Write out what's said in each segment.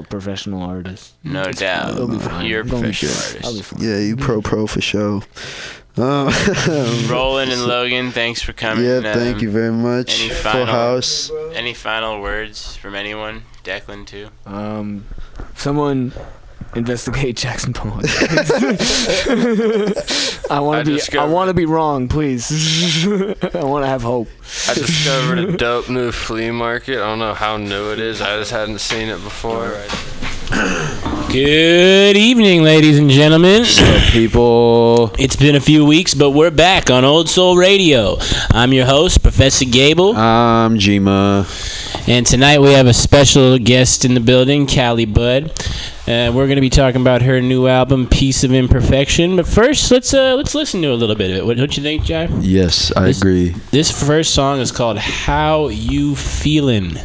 all professional artist. No doubt. It'll be fine. You're a Don't be professional sure. I'll be artist. fine. Yeah, you pro pro for sure. Um, Roland and Logan, thanks for coming. yeah, thank Um, you very much. any Full final- house. Any final words from anyone? Declan too. Um, someone investigate Jackson Pollock. I I want to be. I want to be wrong, please. I want to have hope. I discovered a dope new flea market. I don't know how new it is. I just hadn't seen it before. Good evening, ladies and gentlemen. people. It's been a few weeks, but we're back on Old Soul Radio. I'm your host, Professor Gable, I'm Jima. And tonight we have a special guest in the building, Callie Budd. Uh, we're going to be talking about her new album, Piece of Imperfection. But first, let's uh, let's listen to a little bit of it. What don't you think, Jai? Yes, I This- agree. This first song is called "How You Feelin'."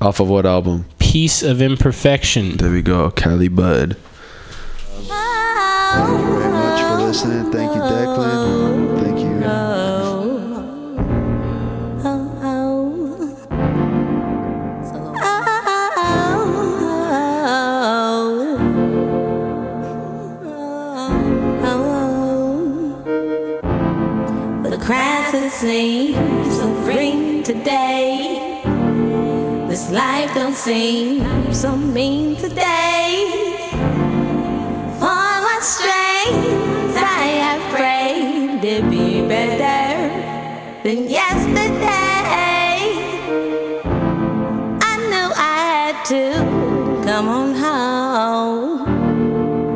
Off of what album? Piece of Imperfection. There we go, Cali Bud. Thank you very much for listening. Thank you, Declan. Seems so green today. This life don't seem so mean today. For what strength I have prayed to be better than yesterday. I knew I had to come on home.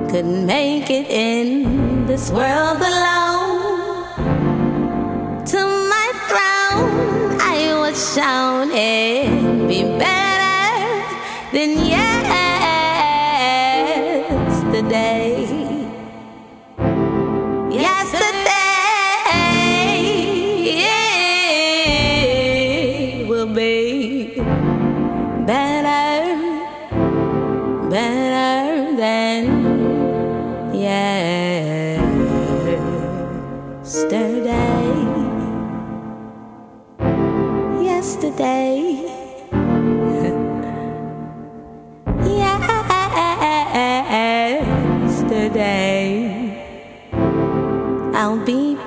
Couldn't make it in this world alone. Shown it be better than yesterday.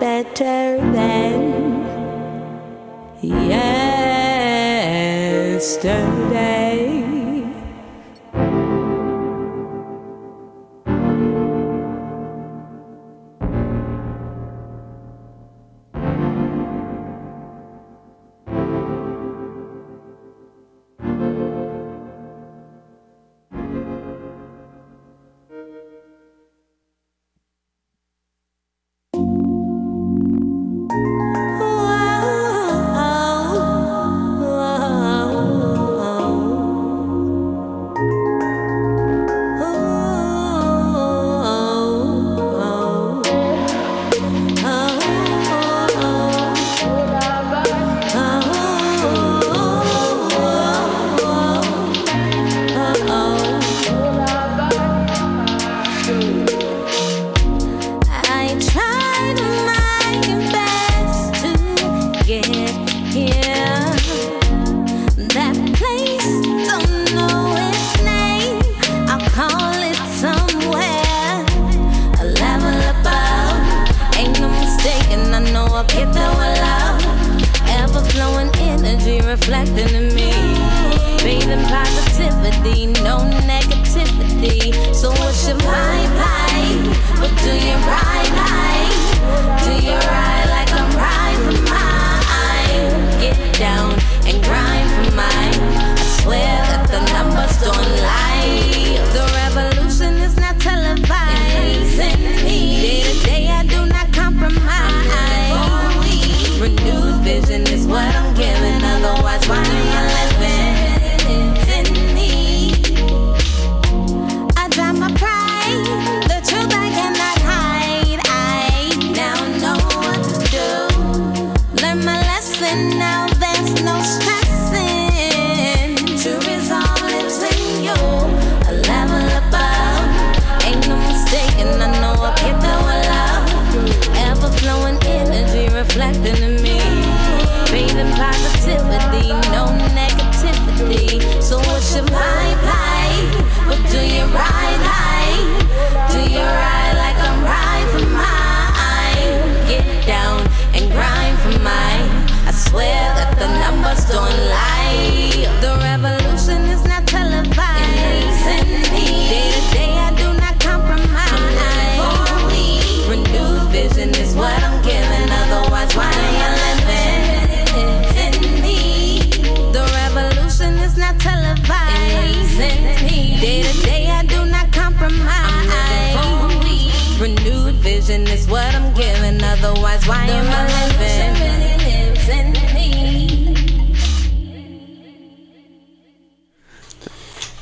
Better than yesterday. reflecting in me. Bathing positivity, no negativity. So what's your vibe like? What do you ride like?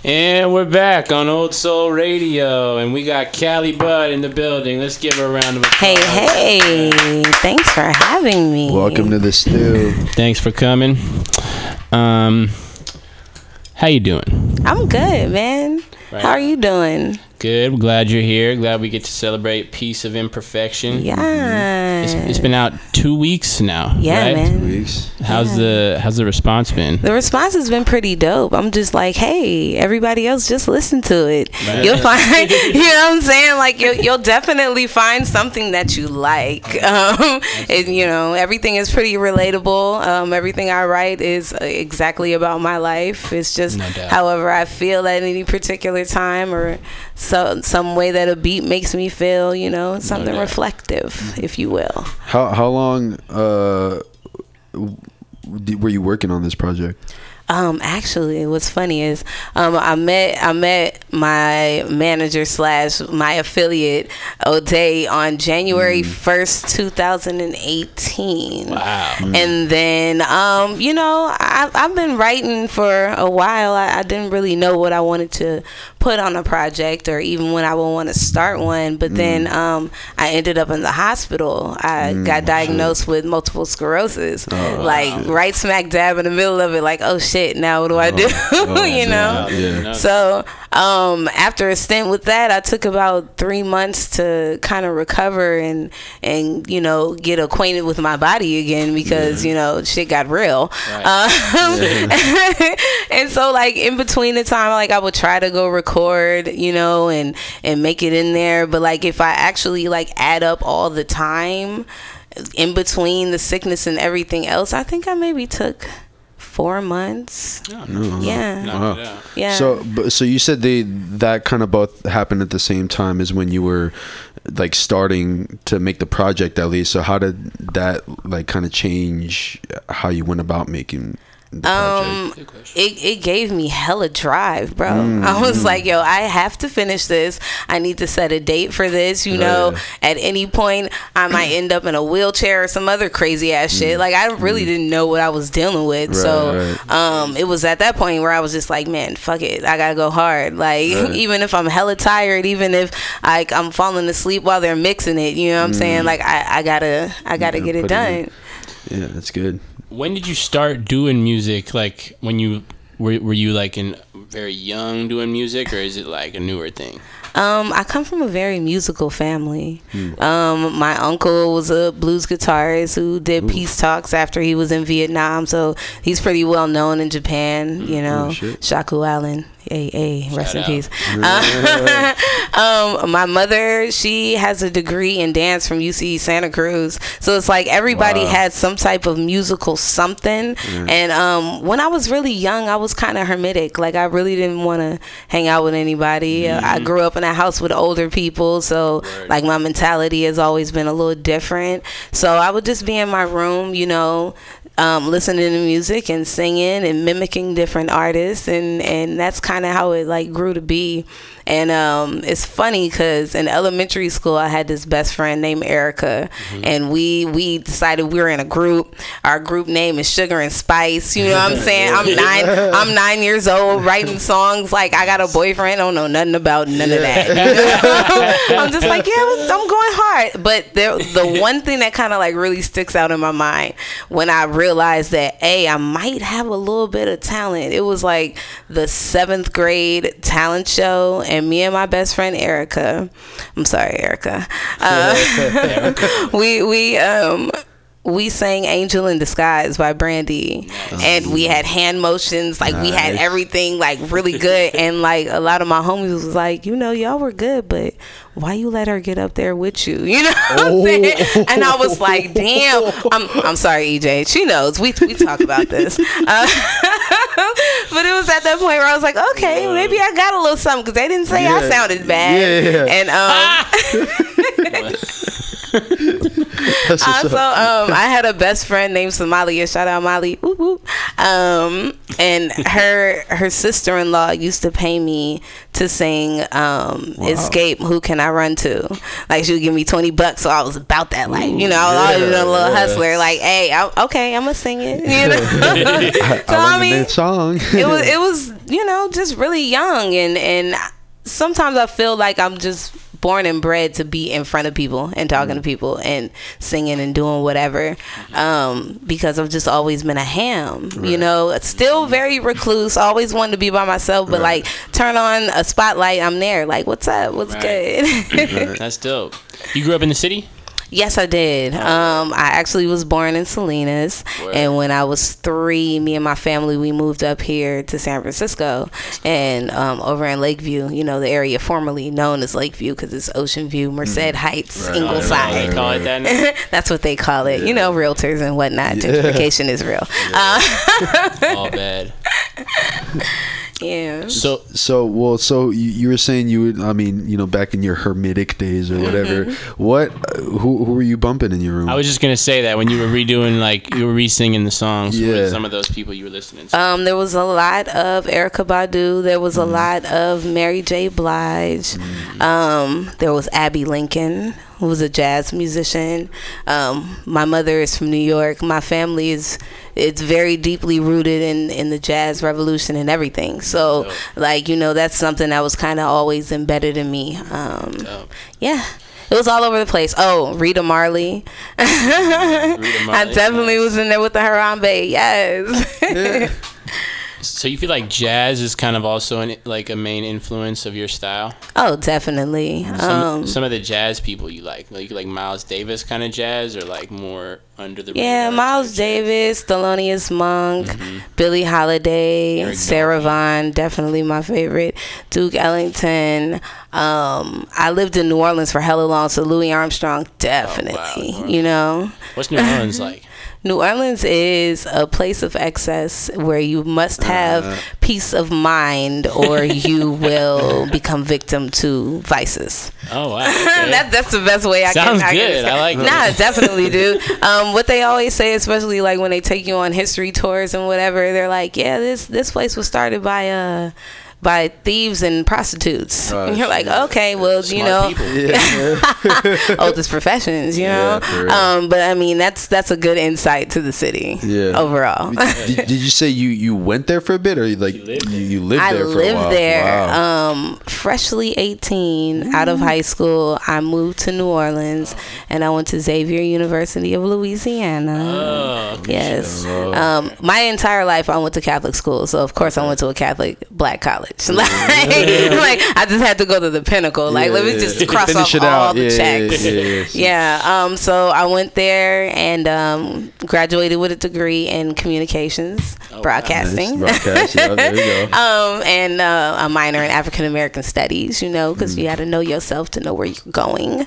And we're back on Old Soul Radio, and we got Callie Bud in the building. Let's give her a round of applause. Hey, hey! Thanks for having me. Welcome to the stew. Thanks for coming. Um, how you doing? I'm good, man. Right. How are you doing? Good. Glad you're here. Glad we get to celebrate peace of imperfection. Yeah. Mm-hmm. It's, it's been out two weeks now. yeah, right? man. Weeks. How's the How's the response been? The response has been pretty dope. I'm just like, hey, everybody else just listen to it. Right. You'll find, you know what I'm saying? Like, you'll, you'll definitely find something that you like. Um, and, you know, everything is pretty relatable. Um, everything I write is uh, exactly about my life. It's just No however I feel at any particular time or so, some way that a beat makes me feel, you know, something doubt. reflective, if you will. How how long uh were you working on this project? Um, actually, what's funny is um, I met I met my manager slash my affiliate O'Day on January first, two thousand and eighteen. Wow. And then, um, you know, I, I've been writing for a while. I, I didn't really know what I wanted to put on a project or even when I would want to start one. But then um, I ended up in the hospital. I got diagnosed with multiple sclerosis, like right smack dab in the middle of it. Like, oh shit, now what do I do? you know. Yeah. So um, after a stint with that, I took about three months to kind of recover and and you know get acquainted with my body again because you know shit got real. Um, and so like in between the time, like I would try to go record, you know, and and make it in there. But like if I actually like add up all the time in between the sickness and everything else, I think I maybe took four months. Yeah. Knocked it out. Yeah. So but, so you said they that kind of both happened at the same time as when you were like starting to make the project at least. So how did that like kind of change how you went about making the project? Um, it, it gave me hella drive, bro. I was like, yo, I have to finish this. I need to set a date for this. You know, yeah. at any point, I might end up in a wheelchair or some other crazy ass shit. Like, I really didn't know what I was dealing with. so, right. um, it was at that point where I was just like, man, fuck it. I gotta go hard. Like, even if I'm hella tired, even if like I'm falling asleep while they're mixing it, you know what I'm saying? Like, I, I gotta, I gotta Yeah, get it put it done. yeah, that's good. When did you start doing music? Like when you were were you like in very young doing music, or is it like a newer thing? Um, I come from a very musical family. Um, my uncle was a blues guitarist who did peace talks after he was in Vietnam, so he's pretty well known in Japan. You know, shit. Shaku Allen. Hey, hey, rest Shout in out. peace. um, my mother, she has a degree in dance from UC Santa Cruz, so it's like everybody Wow. had some type of musical something. And um, when I was really young, I was kind of hermetic. Like I really didn't want to hang out with anybody. I grew up in a house with older people, so like my mentality has always been a little different. So I would just be in my room, you know, um, listening to music and singing and mimicking different artists, and and that's kind of how it like grew to be. And um, it's funny because in elementary school, I had this best friend named Erica, and we we decided we were in a group. Our group name is Sugar and Spice. You know what I'm saying? I'm nine. I'm nine years old, writing songs like I got a boyfriend. I don't know nothing about none of that. you know? I'm just like, yeah, I'm going hard. But there, the one thing that kind of like really sticks out in my mind when I realized that, a, I might have a little bit of talent. It was like the seventh grade talent show, and me and my best friend Erica. I'm sorry, Erica. Uh, we we um we sang Angel in Disguise by Brandy. And we had hand motions, like we had everything like really good. And like a lot of my homies was like, you know, y'all were good, but why you let her get up there with you? You know what I'm saying? And I was like, damn. I'm I'm sorry, EJ. She knows. We we talk about this. Uh, but it was at that point where I was like, okay, maybe I got a little something because they didn't say I sounded bad. Yeah. And um also, um, I had a best friend named Somalia. Shout out Molly. Whoop, whoop. Um, and her her sister in law used to pay me to sing um, "Escape." Who can I run to? Like she would give me twenty bucks, so I was about that life. You know, I was always yeah, a little yeah. hustler. Like, hey, I, okay, I'm gonna sing it. You know. I, so I learned mean, that song. it was it was you know just really young and and sometimes I feel like I'm just born and bred to be in front of people and talking to people and singing and doing whatever um, because I've just always been a ham you know? Still very recluse always wanted to be by myself but like turn on a spotlight I'm there. Like what's up? What's Right. good? That's dope. You grew up in the city? Yes, I did. Um, I actually was born in Salinas, Word. and when I was three, me and my family we moved up here to San Francisco, and um, over in Lakeview, you know, the area formerly known as Lakeview because it's Ocean View, Merced Heights, Right, Ingleside. They call it that now? That's what they call it. You know, realtors and whatnot. Gentrification is real. Uh, All bad. yeah. So So well, so you, you were saying you would. I mean, you know, back in your hermetic days or whatever. Mm-hmm. What? uh, Who? Who were you bumping in your room? I was just gonna say that when you were redoing, like you were re-singing the songs, who Yeah. some of those people you were listening to. Um, there was a lot of Erykah Badu. There was a lot of Mary J. Blige. Um, there was Abbey Lincoln, who was a jazz musician. Um, my mother is from New York. My family is it's very deeply rooted in in the jazz revolution and everything. So, like you know, that's something that was kind of always embedded in me. Um, yeah. It was all over the place. Oh, Rita Marley. I Marley, definitely nice. was in there with the Harambe. Yes. So you feel like jazz is kind of also an, like a main influence of your style. Oh, definitely. Some, Um, some of the jazz people you like, like like Miles Davis kind of jazz, or like more under the yeah, Miles? Davis, Thelonious Monk, Billie Holiday, Eric Sarah Vaughan, definitely my favorite. Duke Ellington. Um, I lived in New Orleans for hella long, so Louis Armstrong, definitely. New you know, What's New Orleans like? New Orleans is a place of excess where you must have Uh-huh. peace of mind, or you will become victim to vices. Oh wow, okay. that, that's the best way I Sounds can. I can good. describe- I like Nah, that. definitely, do. Um, what they always say, especially like when they take you on history tours and whatever, they're like, "Yeah, this this place was started by uh." By thieves and prostitutes, and you're like, okay, well, you know, people. oldest professions, you know. Yeah, um, but I mean, that's that's a good insight to the city, Yeah. overall. did, did you say you you went there for a bit, or you like you lived lived, you, lived I there for a lived while? there. Wow. Um, freshly 18, out of high school, I moved to New Orleans, and I went to Xavier University of Louisiana. Oh. Yes. Um, my entire life, I went to Catholic school, so of course I went to a Catholic black college. like, like, I just had to go to the pinnacle. Like, let me just cross Finish off it out. all the Yeah, yeah, checks. yeah, yeah, yeah. Yeah. Um. So I went there and um, graduated with a degree in communications, wow. broadcasting. Nice. Broadcast, yeah, there you go. um, and uh, a minor in African American Studies, you know, because you got to know yourself to know where you're going.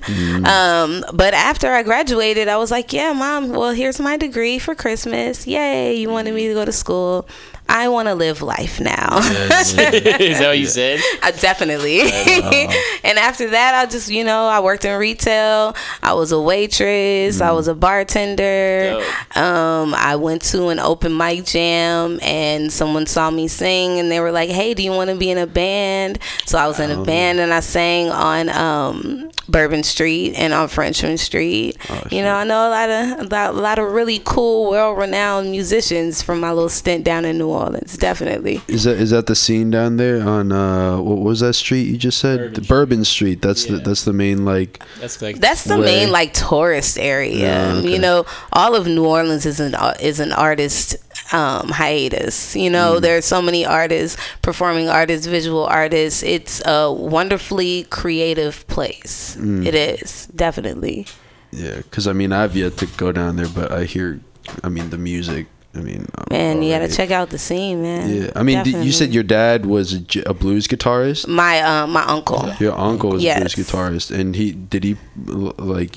Um, but after I graduated, I was like, yeah, mom, well, here's my degree for Christmas. Yay, you wanted me to go to school. I want to live life now. Is that what you said? I definitely. and after that, I just, you know, I worked in retail. I was a waitress. I was a bartender. Um, I went to an open mic jam and someone saw me sing and they were like, "Hey, do you want to be in a band?" So I was in a band and I sang on um, Bourbon Street and on Frenchmen Street. you know, I know a lot of a lot, a lot of really cool, world-renowned musicians from my little stint down in New Orleans. Definitely. Is that is that the scene down there on uh what was that street you just said? Bourbon the Street. Bourbon Street. That's the that's the main like That's like That's the way. main like tourist area. Yeah, okay. You know, all of New Orleans is an is an artist um, hiatus. You know, Mm. there are so many artists, performing artists, visual artists. It's a wonderfully creative place. Mm. It is definitely. yeah. Because I mean I've yet to go down there, but I hear I mean the music I mean, um, Man, you gotta check out the scene, man. Yeah, I mean, did, you said your dad was a, j- a blues guitarist. my uh, my uncle. Your uncle was Yes. a blues guitarist, and he did he like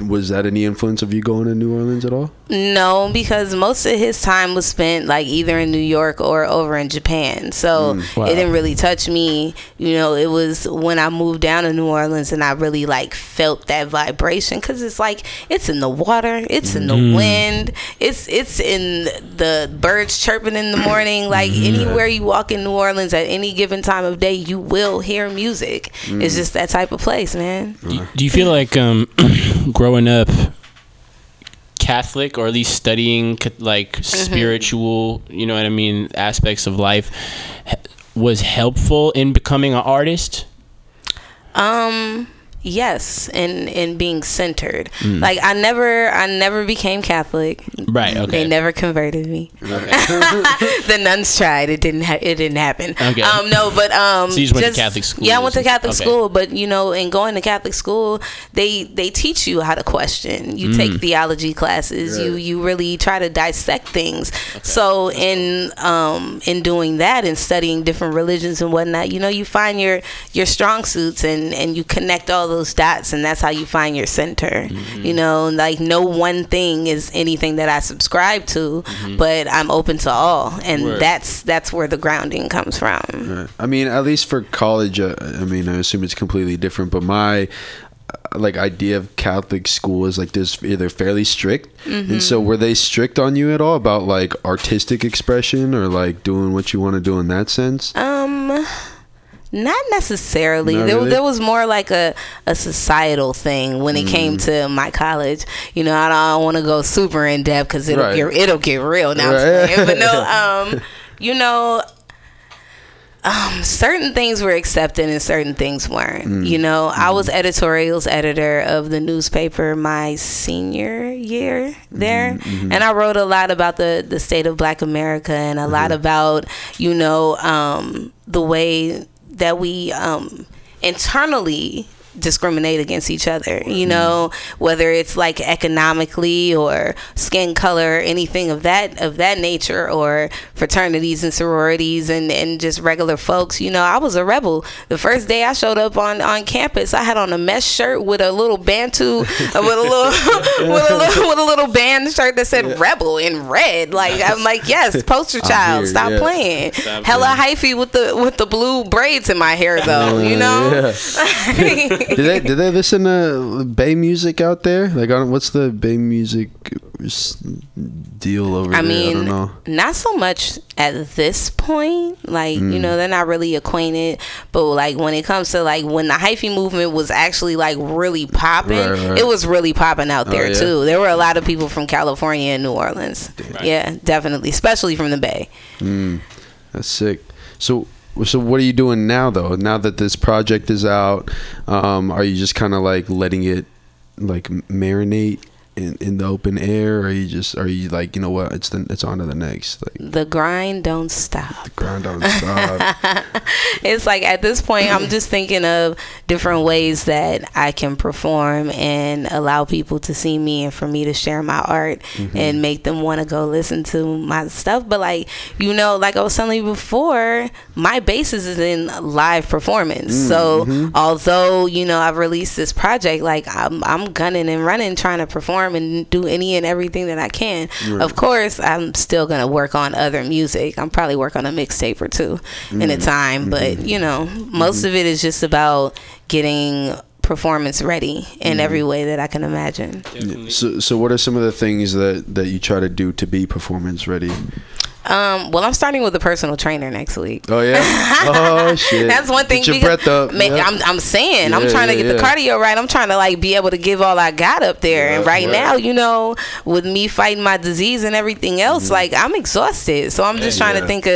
was that any influence of you going to New Orleans at all? No, because most of his time was spent like either in New York or over in Japan. So Mm, wow. it didn't really touch me. You know, it was when I moved down to New Orleans and I really like felt that vibration because it's like it's in the water, it's in the Mm. wind, it's it's in the birds chirping in the morning. Like Mm-hmm. anywhere you walk in New Orleans at any given time of day, you will hear music. Mm. It's just that type of place, man. Do, do you feel like um, growing up Catholic or at least studying like Mm-hmm. spiritual, you know what I mean, aspects of life was helpful in becoming an artist? Um yes, in and being centered. Mm. Like I never I never became Catholic. Right, okay. They never converted me. the nuns tried. It didn't. Ha- it didn't happen. Okay. Um. No. But um. So you just went to Catholic school Yeah, I went to? Catholic Okay. school. But you know, in going to Catholic school, they they teach you how to question. You Mm. take theology classes. You you really try to dissect things. So in um in doing that and studying different religions and whatnot, you know, you find your your strong suits and and you connect all those dots, and that's how you find your center. Mm-hmm. You know, like no one thing is anything that I subscribe to, but I'm open to all, and Word. that's that's where the grounding comes from. Right. I mean, at least for college, uh, I mean, I assume it's completely different. But my uh, like idea of Catholic school is like this either fairly strict, and so were they strict on you at all about like artistic expression or like doing what you want to do in that sense? Um, not necessarily. Not there, really? there was more like a, a societal thing when it came to my college. You know, I don't, want to go super in depth because it'll Right. get it'll get real now. Right. But no, um, you know. Um, certain things were accepted and certain things weren't. You know, I was editorials editor of the newspaper my senior year there, and I wrote a lot about the the state of Black America and a lot about you know um, the way that we um, internally discriminate against each other you know whether it's like economically or skin color or anything of that of that nature or fraternities and sororities and and just regular folks you know i was a rebel. The first day i showed up on on campus i had on a mesh shirt with a little bantu uh, with a little with a little with a little band shirt that said rebel in red. Like i'm like yes poster child here, stop yeah. playing. Stop hella hyphy with the with the blue braids in my hair though you know did they did they listen to Bay music out there? Like, what's the Bay music deal over I there? I mean, not so much at this point. Like, Mm. you know, they're not really acquainted. But like when it comes to like when the hyphy movement was actually like really popping, Right, right. it was really popping out there yeah? too. There were a lot of people from California and New Orleans. Yeah, definitely, especially from the Bay. That's sick. So, so what are you doing now, though? Now that this project is out, um, are you just kind of like letting it like marinate in, in the open air, or are you just are you like you know what? It's the it's on to the next like The grind don't stop. The grind don't stop. it's like at this point i'm just thinking of different ways that i can perform and allow people to see me and for me to share my art mm-hmm. and make them want to go listen to my stuff but like you know like i was telling you before my basis is in live performance mm, so mm-hmm. although you know i've released this project like i'm, I'm gunning and running trying to perform and do any and everything that i can. Of course i'm still gonna work on other music. I'm probably work on a mixtape or two in a mm-hmm. time but mm-hmm. you know most mm-hmm. of it is just about getting performance ready in every way that i can imagine. So, so what are some of the things that that you try to do to be performance ready? Um, well i'm starting with a personal trainer next week Oh yeah. Oh shit. That's one thing. Get your breath up. Man, yeah. I'm, I'm saying, I'm Yeah, trying to yeah, get the cardio right. I'm trying to like be able to give all I got up there. and right right. now, you know, with me fighting my disease and everything else, like I'm exhausted. So I'm just trying Mm-hmm. Yeah. to think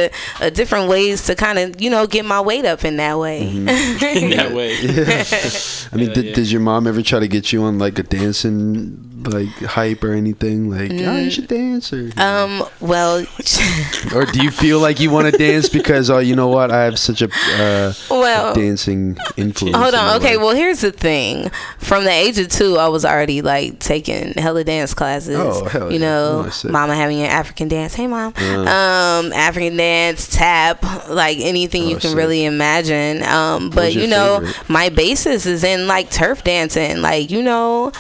of, of different ways to kind of, you know, get my weight up in that way. Mm-hmm. in that way. I mean, Yeah, did, yeah. does your mom ever try to get you on like a dancing like hype or anything? Like, oh, you should dance, or Um, well, or do you feel like you want to dance because oh, you know what? I have such a uh, well, dancing influence. Hold on. Okay. life. Well, here's the thing. From the age of two, I was already like taking hella dance classes. Oh, hell You yeah. know, Oh, mama having an African dance. Hey, mom. Uh. Um, African dance, tap, like anything you Oh, can sick. really imagine. Um, but you know, favorite? my basis is in like turf dancing. Like you know.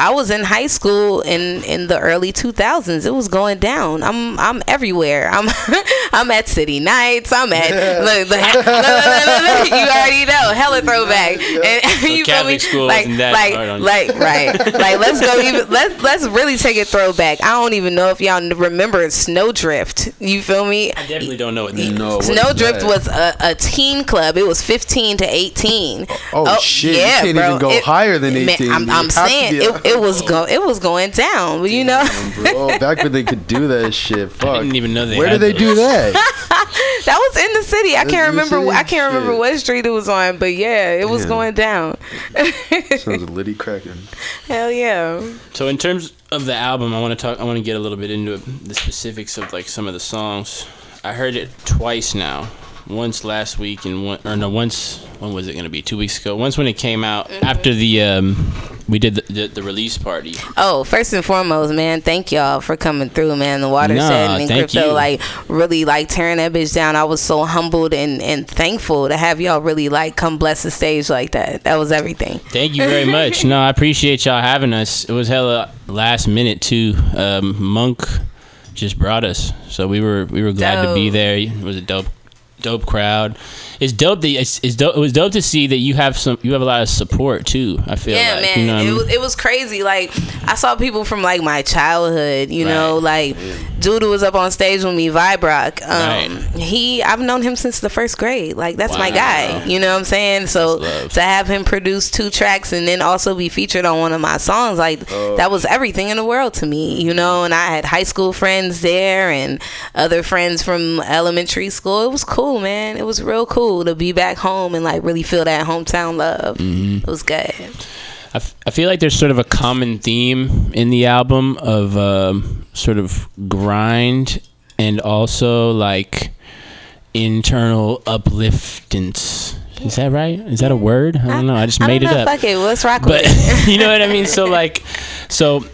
I was in high school in in the early 2000s. It was going down. I'm I'm everywhere. I'm I'm at city nights. I'm at look, the, look, look, look, look, look, you already know hella throwback. And you feel me? Catholic school like that like hard on you. like right. Like let's go even let's let's really take it throwback. I don't even know if y'all remember Snowdrift. You feel me? I definitely don't know what that. No, what is Snowdrift was a, a teen club. It was 15 to 18. Oh, oh shit, you can't even go higher than 18. I'm, I'm saying it, it was oh. go it was going down, but you know Bro, back when they could do that shit. Fuck. I didn't even know they Where had did they do that? that was in the city. I can't remember. I can't remember what street it was on, but yeah, it was Damn. going down. Sounds a litty cracking. Hell yeah. So in terms of the album, I want to talk. I want to get a little bit into the specifics of like some of the songs. I heard it twice now. Once last week and one, or no, once. When was it going to be? Two weeks ago. Once when it came out Mm-hmm. after the um, we did the, the, the release party. Oh, first and foremost, man, thank y'all for coming through, man. The watershed Nah, and crypto, you. like really like tearing that bitch down. I was so humbled and and thankful to have y'all really like come bless the stage like that. That was everything. Thank you very much. No, I appreciate y'all having us. It was hella last minute too. Um, Monk just brought us, so we were we were glad to be there. It was a dope dope crowd. It's dope that it's, it's dope. It was dope to see that you have some you have a lot of support too. I feel Yeah, like man, you know what I it mean? was it was crazy. Like I saw people from like my childhood. You know, like dude was up on stage with me, Vibrock. Um, Right. He, I've known him since the first grade. Like that's my guy. You know what I'm saying? So to have him produce two tracks and then also be featured on one of my songs, like Oh. that was everything in the world to me. You know, and I had high school friends there and other friends from elementary school. It was cool, man. It was real cool to be back home and like really feel that hometown love. Mm-hmm. It was good. I, f- I feel like there's sort of a common theme in the album of um, sort of grind and also like internal upliftance. Is that right? Is that a word? I don't know. I just I made it know. up. Fuck it. Let's rock but with you know what I mean. So like, so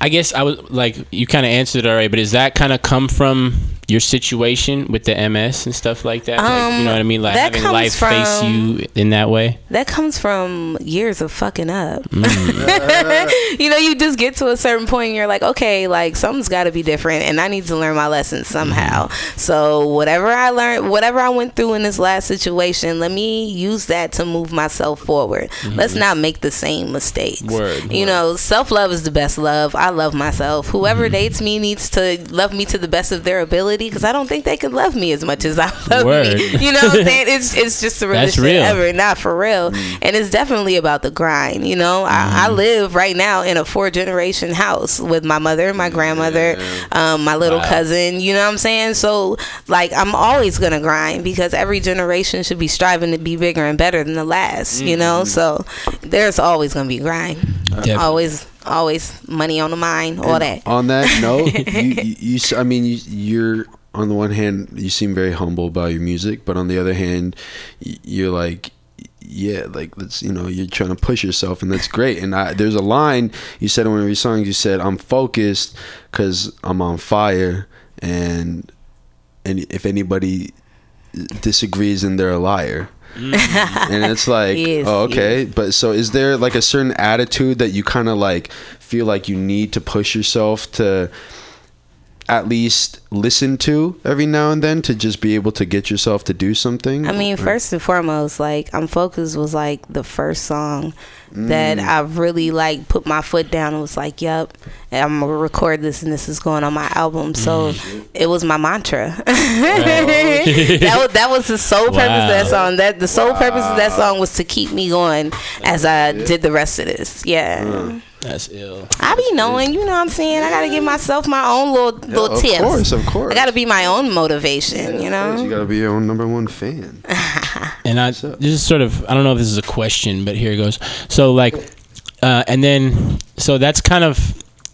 I guess I was like, you kind of answered it already. But does that kind of come from your situation with the MS and stuff like that? like, you Um, know what I mean? Like having life face you in that way. That comes from years of fucking up. Mm. you know, you just get to a certain point and you're like, okay, like something's got to be different and I need to learn my lessons somehow. Mm-hmm. So, whatever I learned, whatever I went through in this last situation, let me use that to move myself forward. Let's not make the same mistakes. Word, You word. know, self love is the best love. I love myself. Whoever Mm-hmm. dates me needs to love me to the best of their ability because I don't think they can love me as much as I love Word. me. You know what I'm saying? It's, it's just the That's realest shit real. ever not for real mm. and it's definitely about the grind you know I, I mm. live right now in a four generation house with my mother my grandmother um, my little Wow. cousin you know what i'm saying so like i'm always gonna grind because every generation should be striving to be bigger and better than the last you know mm-hmm. so there's always gonna be grind Definitely. always always money on the mind all And that On that note, you, you, you, I mean, you, you're on the one hand, you seem very humble about your music, but on the other hand, you're like, yeah, like let's, you know, you're trying to push yourself, and that's great. And I, there's a line you said in one of your songs. You said, "I'm focused because I'm on fire," and and if anybody disagrees, then they're a liar. Mm. and it's like, Yes, oh, okay. But so, is there like a certain attitude that you kind of like feel like you need to push yourself to at least listen to every now and then to just be able to get yourself to do something? I mean, first and foremost, like I'm focused was like the first song that mm. I really like put my foot down and was like, "Yep, I'm gonna record this and this is going on my album." So mm. it was my mantra. that was that was the sole purpose of that song. That the sole purpose of that song was to keep me going as I did the rest of this. Yeah. Mm. That's ill. I be knowing, you know what I'm saying? I gotta give myself my own little little tips. of course, of course. I gotta be my own motivation, you know? you gotta be your own number one fan. And I this is sort of I don't know if this is a question, but here it goes. So like uh, and then so that's kind of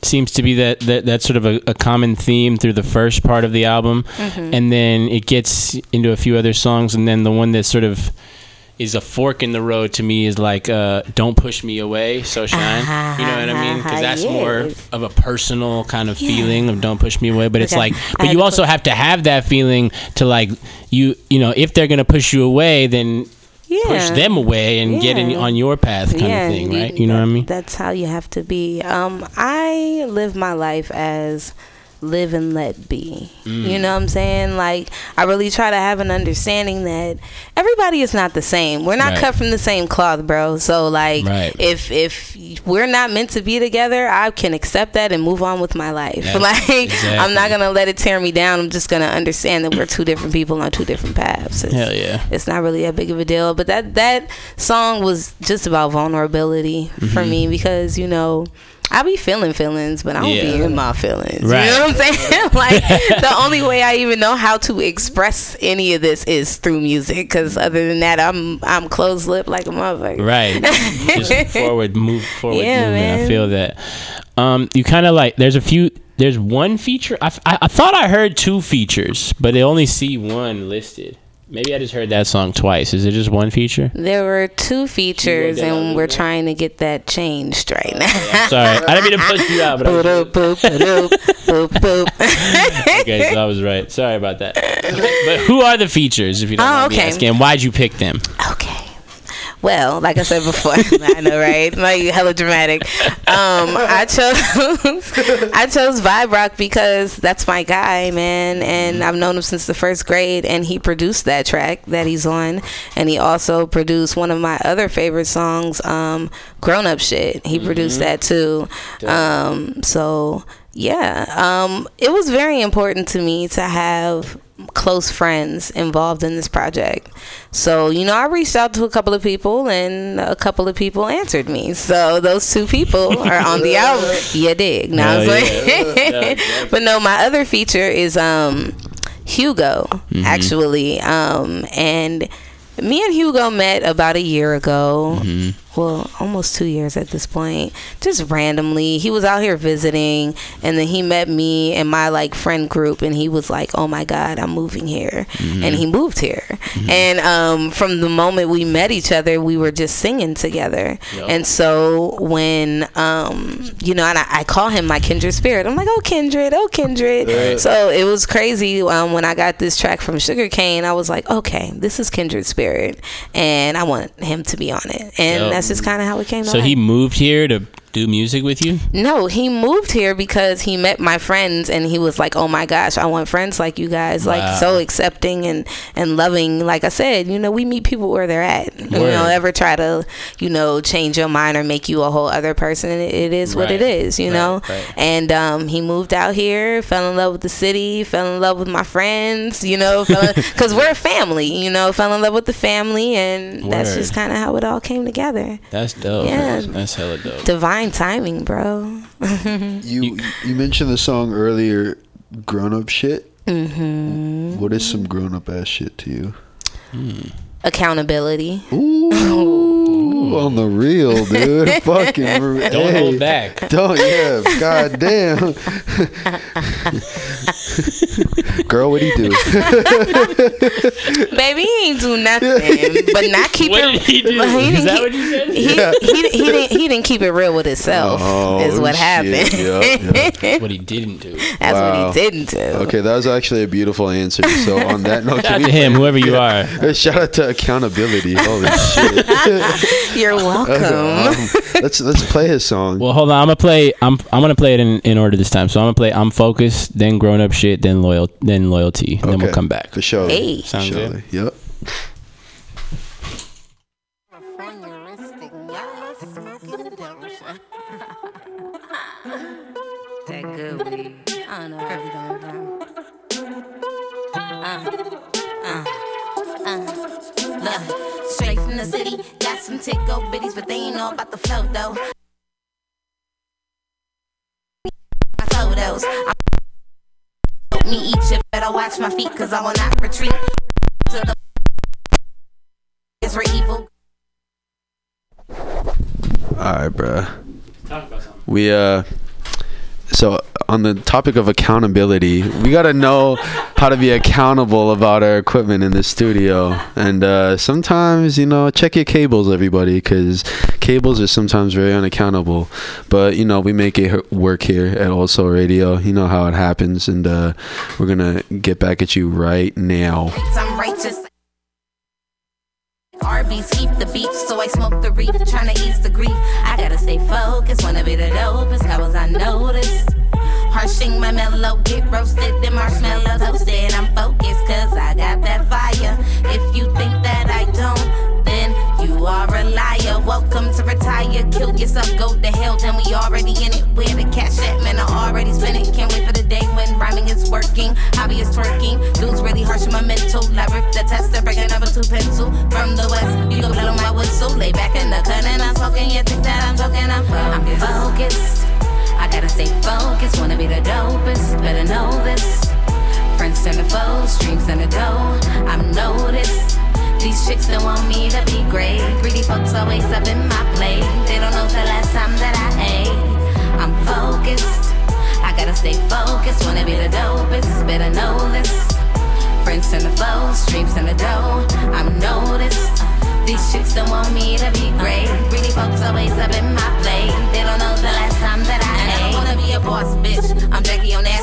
seems to be that, that that's sort of a, a common theme through the first part of the album, Mm-hmm. and then it gets into a few other songs, and then the one that sort of is a fork in the road to me is like uh, "Don't Push Me Away," so shine. You know what I mean? Because that's more of a personal kind of feeling of "Don't Push Me Away," but it's like, but you also put- have to have that feeling to like you you know if they're gonna push you away, then yeah. push them away and get in on your path kind of thing, right? You know what I mean? That's how you have to be. Um, I live my life as live and let be. Mm. You know what I'm saying? Like I really try to have an understanding that everybody is not the same. We're not Right. cut from the same cloth, bro. So like Right. if if we're not meant to be together, I can accept that and move on with my life. Like I'm not gonna let it tear me down. I'm just gonna understand that we're two different people on two different paths. It's- Hell yeah. it's not really that big of a deal. But that that song was just about vulnerability for Mm-hmm. me because you know. I be feeling feelings, but I don't be in my feelings. Right. You know what I'm saying? like the only way I even know how to express any of this is through music. Because other than that, I'm I'm closed lip like a motherfucker. Right. Just forward, move forward Yeah, movement. I feel that. Um, you kind of like. There's a few. There's one feature. I I thought I heard two features, but they only see one listed. Maybe I just heard that song twice. Is it just one feature? There were two features, and we're thank to get that changed right now. Sorry, I didn't mean to push you out, but I was, boop, boop, boop, boop, okay, so I was right. Sorry about that. But who are the features? If you don't Oh, mind me asking, why'd you pick them? Okay. Well, like I said before, I know, right? Like hella dramatic. Um, I chose I chose Vibe Rock because that's my guy, man, and I've known him since the first grade. And he produced that track that he's on, and he also produced one of my other favorite songs, um, "Grown Up Shit." He produced that too. Um, so yeah, um, it was very important to me to have close friends involved in this project. So, you know, I reached out to a couple of people and a couple of people answered me. So those two people are on the album. You dig. Now Hell it's like But no, my other feature is um Hugo, Mm-hmm. actually. Um and me and Hugo met about a year ago. Mm-hmm. Well, almost two years at this point. Just randomly, he was out here visiting, and then he met me and my like friend group, and he was like, "Oh my God, I'm moving here," Mm-hmm. and he moved here. And um, from the moment we met each other, we were just singing together. And so when um, you know, and I, I call him my kindred spirit. I'm like, "Oh kindred, oh kindred." So it was crazy um, when I got this track from Sugarcane. I was like, "Okay, this is kindred spirit," and I want him to be on it. And Dope. that's just kind of how it came. So he moved here to do music with you? No, he moved here because he met my friends and he was like, "Oh my gosh, I want friends like you guys, Wow. like so accepting and and loving." Like I said, you know, we meet people where they're at. You Word. know, ever try to, you know, change your mind or make you a whole other person. It, it is what it Right. is, you Right, know. right. And um, he moved out here, fell in love with the city, fell in love with my friends, you know, because we're a family, you know, fell in love with the family, and that's just kind of how it all came together. That's dope. Yeah. That's hella dope. Divine timing, bro. You you mentioned the song earlier, grown up shit. Mm-hmm. What is some grown up ass shit to you? Accountability. Ooh, on the real, dude. Fucking re- Don't hey. hold back. Don't yeah, god damn. Girl, what do you do? Baby, he ain't do nothing, but not keep What it. did he do? but Is didn't that keep- what you said? He, Yeah. he, he, didn't he didn't keep it real with himself. Oh, is what shit. happened. Yep, yep. what he didn't do. That's Wow. what he didn't do. Okay, that was actually a beautiful answer. So on that note, Shout out to him, whoever you are. Shout out to accountability. Holy shit! You're welcome. Um, let's let's play his song. Well, hold on. I'm gonna play. I'm I'm gonna play it in, in order this time. So I'm gonna play. I'm focused, then grown up shit, then loyal, then loyalty, and then we'll come back. for sure. Hey. Sounds sure. good. Yep. That good weed. I don't know where we going from. Look, straight from the city, got some tickle bitties, but they ain't know about the flow though. My photos, I me eat you, better watch my feet, cause I will not retreat. To the is for evil. right, bruh. Talk about something. We uh so on the topic of accountability, we got to know how to be accountable about our equipment in the studio. And uh, sometimes, you know, check your cables, everybody, because cables are sometimes very unaccountable. But you know, we make it work here at Old Soul Radio. You know how it happens, and uh, we're gonna get back at you right now. Righteous. Keep the beef, so I smoke the reef, trying to ease the grief. I gotta stay focused, wanna be the dopest, how was I noticed? Harshing my mellow, get roasted, the marshmallow toasted. I'm focused, cause I got that fire. If you think that I don't, then you are a liar. Welcome to retire, kill yourself, go to hell, then we already in it. Where the cash at, man, I already spent it. Can't wait for the day when rhyming is working, hobby is twerking. Dudes really harsh on my mental. I rip the tester, break another two pencil. From the west, you can blow my whistle. Lay back in the cut and I'm smoking. You think that I'm joking? I'm focused. I'm focused. I gotta stay focused, wanna be the dopest. Better know this. Friends turn to foes, dreams turn to dough. I'm noticed. These chicks don't want me to be great. Greedy folks always up in my plate. They don't know the last time that I ate. I'm focused. I gotta stay focused, wanna be the dopest. Better know this. Friends turn to foes, dreams turn to dough. I'm noticed. These chicks don't want me to be great. Greedy folks always up in my plate. They don't know the last time that I ate. I wanna be a boss, bitch. I'm Jackie on some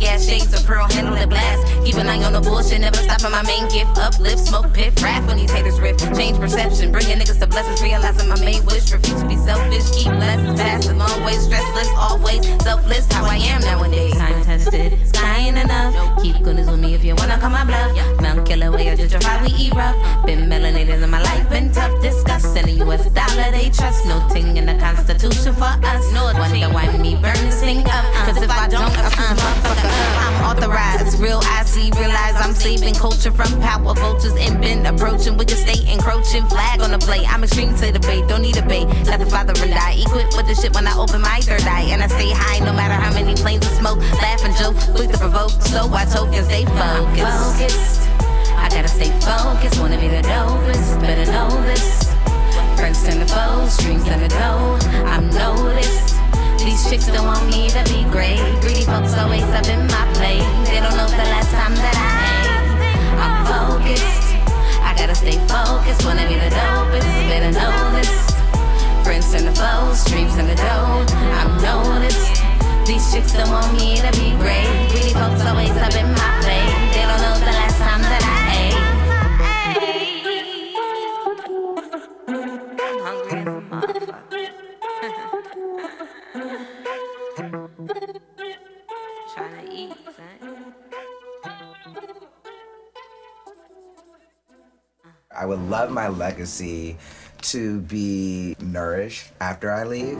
big ass shades of pearl, handle it blast. Keep an eye on the bullshit, never stopping my main gift. Uplift, smoke, piff, rap when these haters riff. Change perception, bringing niggas to blessings, realizing my main wish. Refuse to be selfish, keep lessons passive, always stressless, always selfless. How I am nowadays. Time tested, sky ain't enough. Keep goodness with me if you wanna come my bluff. Mount Killer, way or gentrified, we eat rough. Been melanated in my life, been tough. Discuss in the US dollar, they trust. No ting in the Constitution for us. No wonder why me burn this thing up. Cause if I don't, I choose uh-uh. motherfucker up. I'm authorized, real I see, realize I'm saving culture from power vultures and been approaching. We can stay encroaching, flag on the plate. I'm extreme to debate, don't need a bait. Let the father and die. Equipped with the shit when I open my third eye. And I stay high no matter how many planes of smoke. Laugh and joke, quick to provoke. So I token, stay focused. focused. I gotta stay focused, wanna be the dopest. Better know this. Friends turn to foes, dreams turn to dough. I'm noticed. These chicks don't want me to be great. Greedy folks always up in my plate. They don't know the last time that I ate. I'm focused. I gotta stay focused, wanna be the dopest. Better know this. Friends turn to foes, dreams turn to dough. I'm noticed. These chicks don't want me to be great. Greedy folks always up in my plate. They don't know the last time that I ate. I'm hungry as a motherfucker. I would love my legacy to be nourished after I leave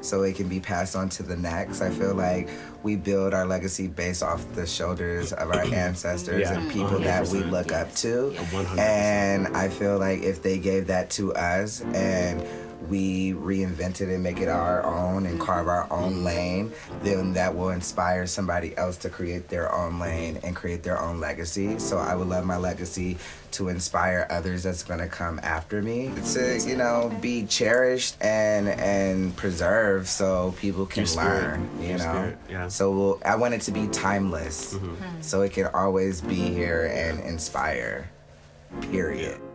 so it can be passed on to the next. I feel like we build our legacy based off the shoulders of our ancestors and people that we look up to. And I feel like if they gave that to us and we reinvent it and make it our own and carve our own lane, then that will inspire somebody else to create their own lane and create their own legacy. So I would love my legacy to inspire others that's gonna come after me to, you know, be cherished and and preserved so people can learn, you know. So we'll, I want it to be timeless, so it can always be here and inspire. Period. The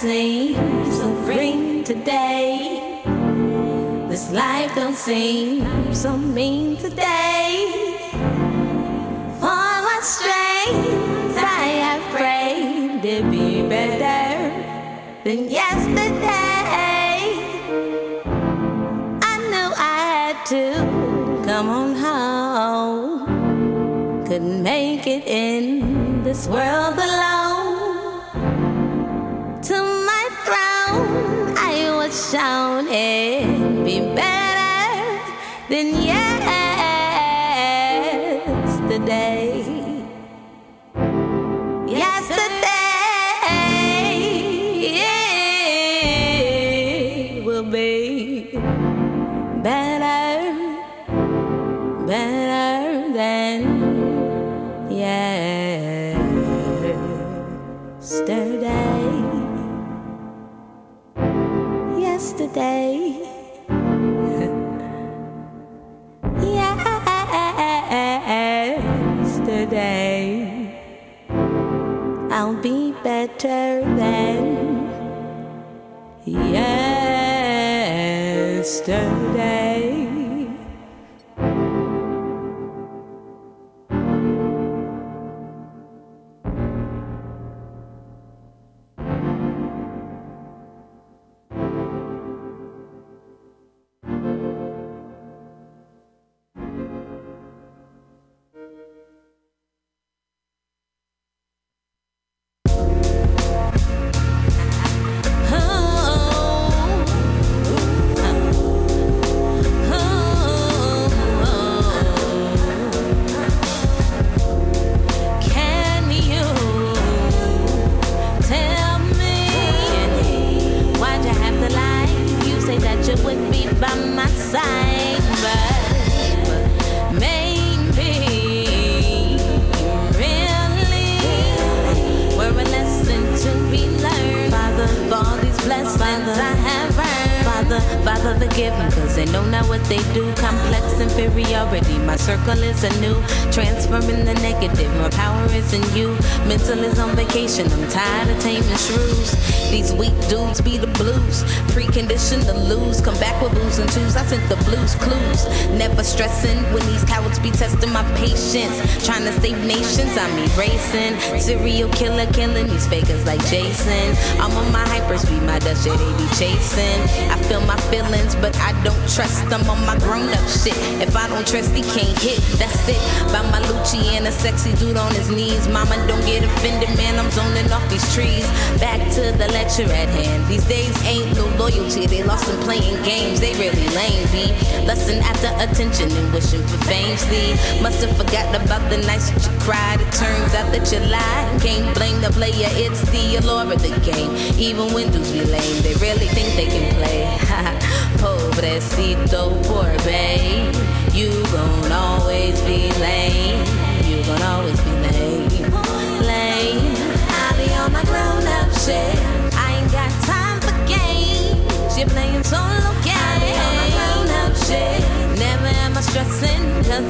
seems so green today. This life don't seem so mean today. For my strength, I have prayed to be better than yesterday. I knew I had to come on home. Couldn't make it in this world alone. Was it be better than yesterday. better than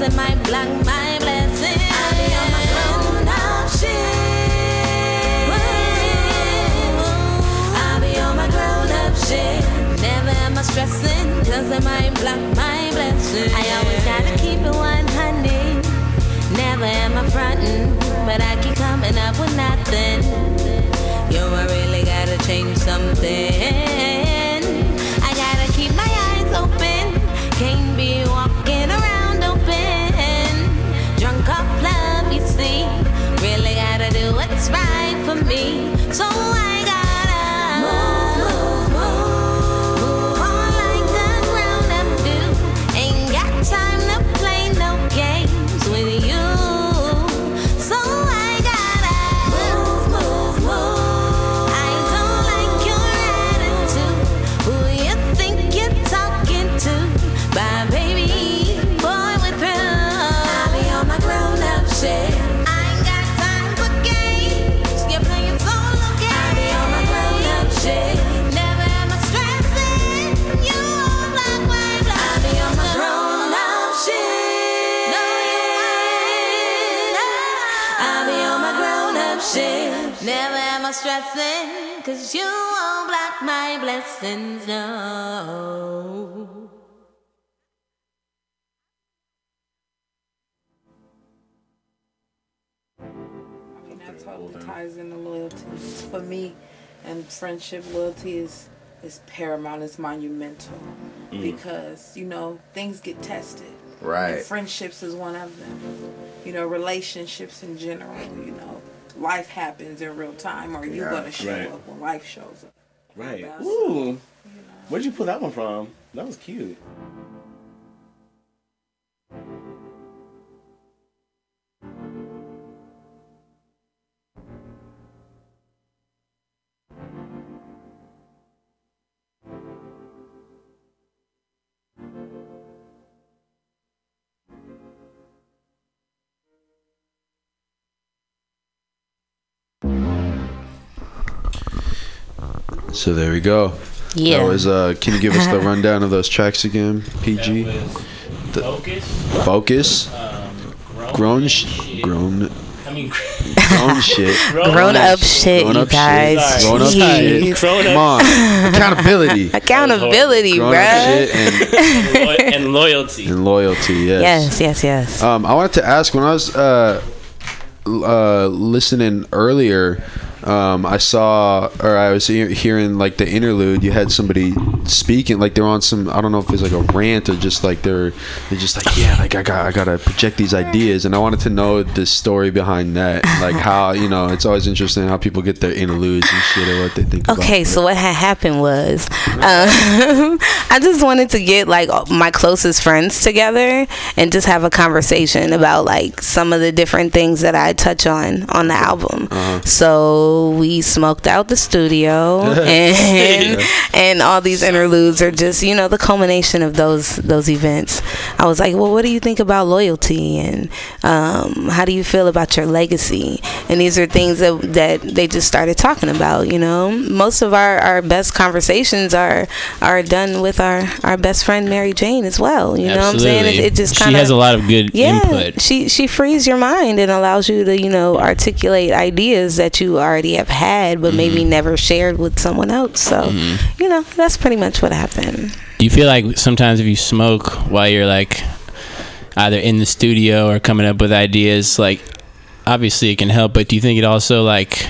that might block my blessing. I'll be on my own. I be on my grown up shit. Never am I block my blessing. I always gotta keep it 100. Never am I frontin', but I keep coming up with nothing. Yo, I really gotta change something. blessings, oh. And that's how ties into loyalty. For me, and friendship, loyalty is is paramount. It's monumental mm. because you know things get tested. Right. And friendships is one of them. You know, relationships in general. You know, life happens in real time. Are you yeah, gonna show right. up when life shows up? Right. Ooh. Where'd you pull that one from? That was cute. So there we go. Yeah. That was. Uh, can you give us the rundown of those tracks again? PG. The- Focus. Focus. Um, Grown. Sh- grown. I mean, Grown shit. Grown up shit, Grown you up shit. guys. Grown up Jeez. shit. Grown Come on. Accountability. Accountability, Grown up bruh. shit and, Lo- and loyalty. and loyalty. Yes. Yes, yes, yes. Um, I wanted to ask when I was uh, uh, listening earlier. Um, I saw, or I was hearing like the interlude. You had somebody speaking, like they're on some. I don't know if it's like a rant or just like they're, they're just like, yeah, like I got, I gotta project these ideas, and I wanted to know the story behind that, like how you know, it's always interesting how people get their interludes and shit or what they think. Okay, it. so what had happened was, um, I just wanted to get like my closest friends together and just have a conversation about like some of the different things that I touch on on the album. Uh-huh. So we smoked out the studio, and and all these interludes are just you know the culmination of those those events. I was like, well, what do you think about loyalty, and um, how do you feel about your legacy? And these are things that that they just started talking about. You know, most of our our best conversations are are done with our our best friend Mary Jane as well. You know what I'm saying? It, it just kind she has a lot of good yeah, input. she she frees your mind and allows you to you know articulate ideas that you already have had, but maybe Mm-hmm. never shared with someone else. So you know that's pretty much what happened. Do you feel like sometimes if you smoke while you're like either in the studio or coming up with ideas, like obviously it can help, but do you think it also like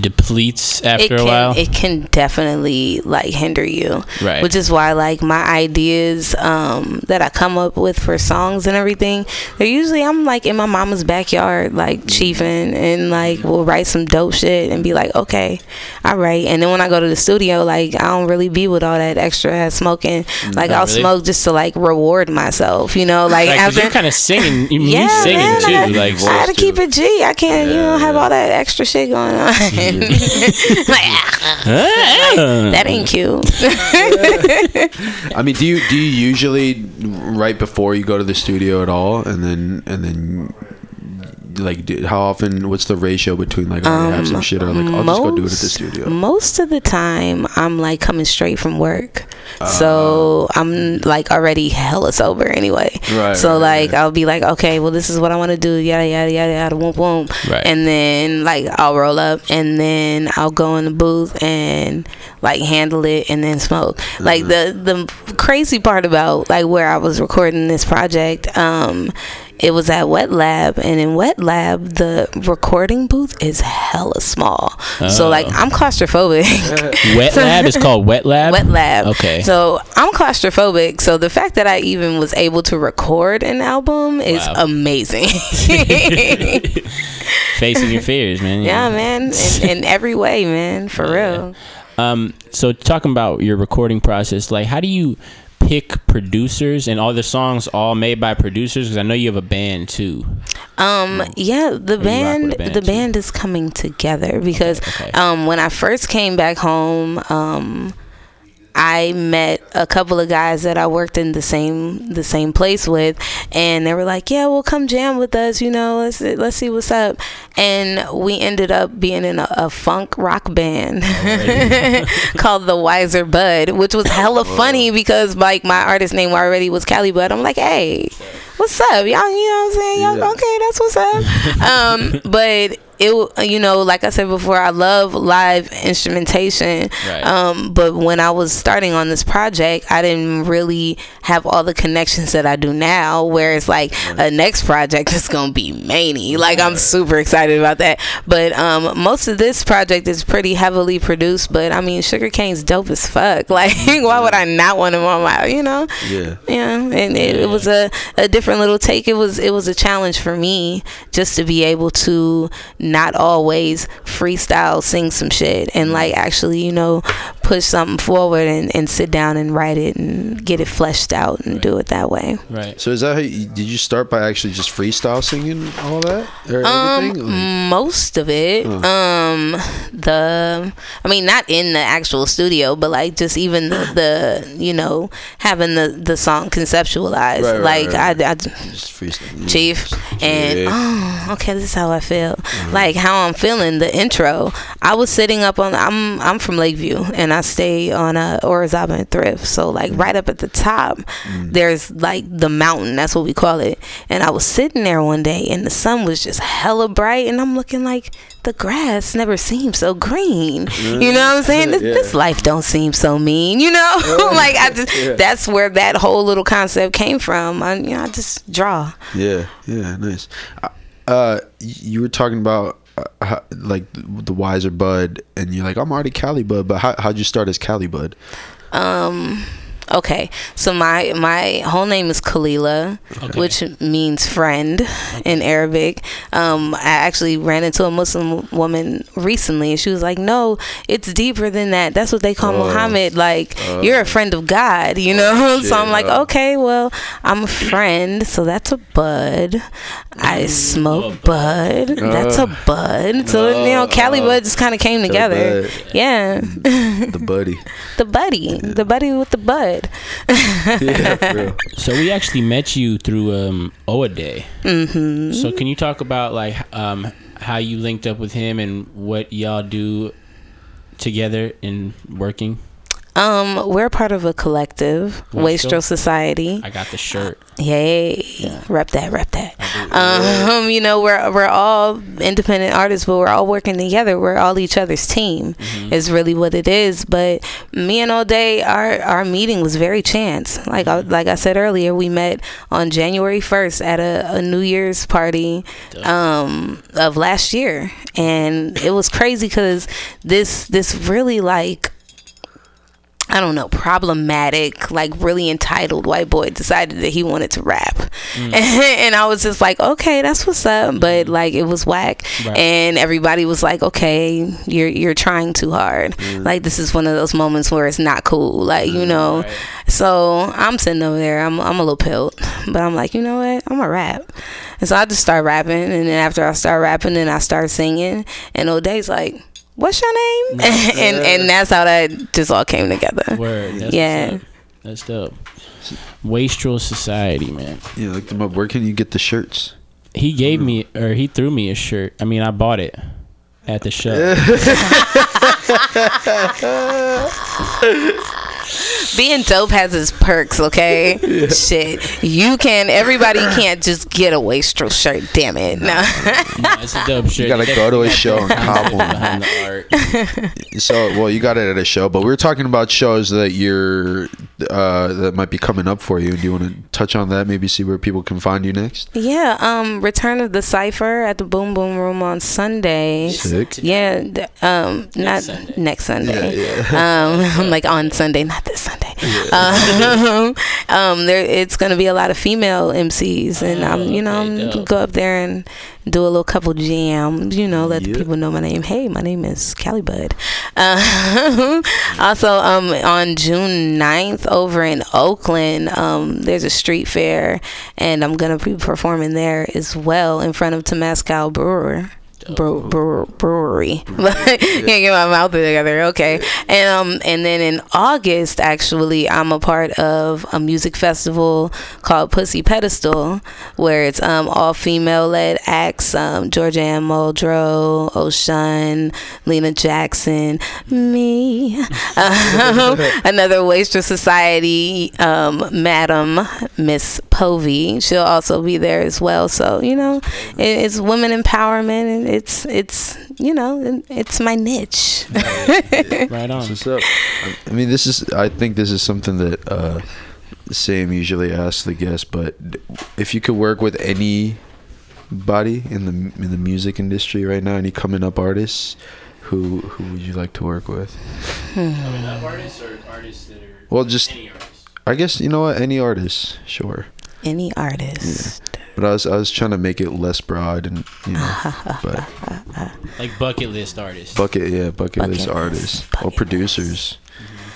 depletes after it a can, while? It can definitely like hinder you. Right. Which is why like my ideas um, that I come up with for songs and everything, they're usually I'm like in my mama's backyard like chiefing and like we'll write some dope shit and be like, okay, all right. And then when I go to the studio, like I don't really be with all that extra smoking. Like Not I'll really? smoke just to like reward myself, you know, like, after you're kind of singing, you, yeah, singing man, too, I, like I had to keep it G. I can't, you know, have all that extra shit going on. Like, that ain't cute. I mean, do you do you usually right before you go to the studio at all, and then and then like do, how often? What's the ratio between like oh, I have some shit or like I'll just go do it at the studio? Most of the time, I'm like coming straight from work, Ah. so I'm like already hella sober anyway. Right, So right, like right. I'll be like, okay, well this is what I want to do, yada yada yada yada, whoop whoop, Right. and then like I'll roll up, and then I'll go in the booth and like handle it, and then smoke. Like Mm-hmm. the the crazy part about like where I was recording this project, um. It was at Wet Lab, and in Wet Lab, the recording booth is hella small. So like Oh. I'm claustrophobic. Wet lab is called wet lab. Wet lab. Okay. So I'm claustrophobic. So the fact that I even was able to record an album is Wow. amazing. Facing your fears, man. yeah, man. In, in every way, man. For real. Um, so talking about your recording process, like how do you pick producers and all the songs all made by producers? Because I know you have a band too. Um, yeah, the band, band the too. band is coming together because okay. um, when I first came back home, um, I met a couple of guys that I worked in the same the same place with, and they were like, "Yeah, well, come jam with us. You know, let's let's see what's up." And we ended up being in a, a funk rock band called the Wiser Bud, which was hella funny because like my artist name already was Cali Bud. I'm like, "Hey, what's up, y'all?" You know what I'm saying? Y'all Yeah. okay? That's what's up. um, but it you know like i said before i love live instrumentation. Right. um but when i was starting on this project i didn't really have all the connections that i do now where it's like a next project is gonna be many. Like i'm super excited about that. But um most of this project is pretty heavily produced but i mean sugar cane's dope as fuck. Like why would i not want him on my you know? Yeah. yeah and it, it was a, a different little take. It was it was a challenge for me just to be able to not always freestyle sing some shit and like actually you know push something forward and, and sit down and write it and get it fleshed out and do it that way Right. So is that how you, did you start by actually just freestyle singing all that or Um, everything? Like- most of it um the i mean not in the actual studio but like just even the, the you know having the the song conceptualized Right, right, like right. I, I just freestyle. chief and Yeah. oh okay this is how i feel like how I'm feeling. The intro. I was sitting up on. I'm I'm from Lakeview, and I stay on a Orizaba and Thrift. So like mm. right up at the top, mm. there's like the mountain. That's what we call it. And I was sitting there one day, and the sun was just hella bright, and I'm looking like the grass never seemed so green. You know what I'm saying? Mm. This, this life don't seem so mean. You know, like I just that's where that whole little concept came from. I, you know, I just draw. Yeah, yeah, nice. Uh, Uh, you were talking about uh, how, like the Wiser Bud, and you're like, I'm already Cali Bud, but how how'd you start as Cali Bud? Um. Okay, so my my whole name is Kalila, which means friend in Arabic. Um, I actually ran into a Muslim woman recently, and she was like, "No, it's deeper than that. That's what they call Oh. Muhammad. Like Oh. you're a friend of God, you know." so I'm like, oh. "Okay, well, I'm a friend, so that's a bud. I smoke bud. That's a bud. So you know, Cali Oh. Bud just kind of came together. Yeah." The buddy. The buddy, the buddy with the bud. So we actually met you through um, Oa Day. Mm-hmm. So can you talk about like um, how you linked up with him and what y'all do together in working? Um, we're part of a collective, Wastrel? Society. I got the shirt. Yay! Rep that, rep that. Um, you know, we're we're all independent artists, but we're all working together. We're all each other's team. Is really what it is. But me and All Day, our our meeting was very chance. Like I, like I said earlier, we met on January first at a, a New Year's party um, of last year, and it was crazy because this this really like I don't know, problematic, like really entitled white boy decided that he wanted to rap. Mm. and I was just like, okay, that's what's up. But mm. like it was whack. Right. And everybody was like, okay, you're you're trying too hard. Mm. Like this is one of those moments where it's not cool. Like, you know. So I'm sitting over there, I'm I'm a little pilled. But I'm like, you know what? I'm a rap. And so I just start rapping and then after I start rapping then I start singing and O'Day's like What's your name? and and that's how that just all came together. Word. That's yeah. That's dope. Wastrel Society, man. Yeah, look them up. Where can you get the shirts? He gave mm. me, or he threw me a shirt. I mean, I bought it at the show. Being dope has its perks, okay? Shit. You can everybody can't just get a wastrel shirt, damn it. No. It's a dope shirt. You gotta go to a show and cop one. Behind the art. So, well, you got it at a show, but we were talking about shows that you're uh, that might be coming up for you. Do you want to touch on that? Maybe see where people can find you next. Yeah, um, Return of the Cipher at the Boom Boom Room on Sunday. Sick. Yeah, th- um, not next Sunday. Um, like on Sunday, not this Sunday. Um, um, there, it's gonna be a lot of female MCs, and I'm, you know, I'm gonna go up there and do a little couple jams. You know, let the people know my name. Hey, my name is Cali Bud. Uh, also, um, on June 9th over in Oakland, um, there's a street fair, and I'm gonna be performing there as well in front of Temescal Brewer. Brew, brew, brewery. Can't get my mouth together. Okay, and um, and then in August, actually, I'm a part of a music festival called Pussy Pedestal, where it's um all female led acts. Um, Georgia Ann Muldrow, O'Shun, Lena Jackson, me, um, another Wastrel Society, um, Madam Miss Povey. She'll also be there as well. So you know, it, it's women empowerment, and it's it's you know, it's my niche. right on. What's up? I mean, this is. I think this is something that uh, Sam usually asks the guest. But if you could work with anybody in the in the music industry right now, any coming up artists, who who would you like to work with? Coming up artists or artists that are Well, just I guess you know what, any artist, sure. Any artist. But I was I was trying to make it less broad and you know, but like bucket list artists. bucket yeah bucket, Bucket list list, artists or producers,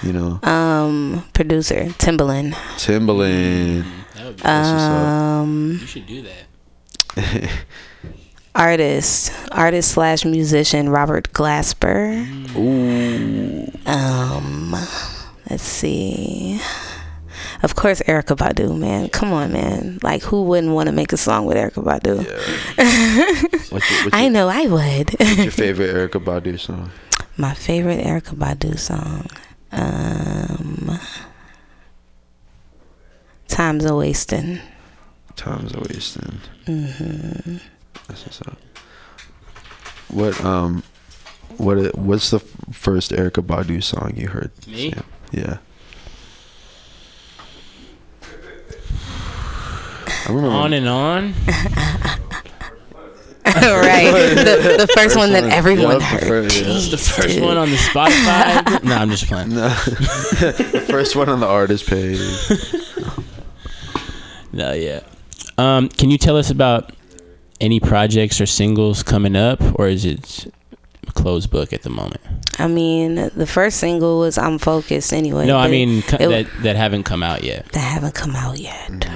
you know. Um, producer Timbaland. Timbaland. That's what's up. Um, You should do that. artist, artist slash musician Robert Glasper. Ooh. Um, let's see. Of course, Erykah Badu, man. Come on, man. Like, who wouldn't want to make a song with Erykah Badu? What's your, what's I know I would. what's your favorite Erykah Badu song? My favorite Erykah Badu song. Um, Times a wasting. Times are wasting. hmm That's what's up. What um, what what's the first Erykah Badu song you heard? Me? Sam? Yeah. Remember. On and on. right. The, the first, one that everyone Yup, the heard. yeah. It's the first dude. one on the Spotify. no, I'm just playing. No. the first one on the artist page. No, yeah. Um, can you tell us about any projects or singles coming up, or is it closed book at the moment? I mean, the first single was "I'm Focused" anyway. no, I mean it- that that haven't come out yet. that haven't come out yet.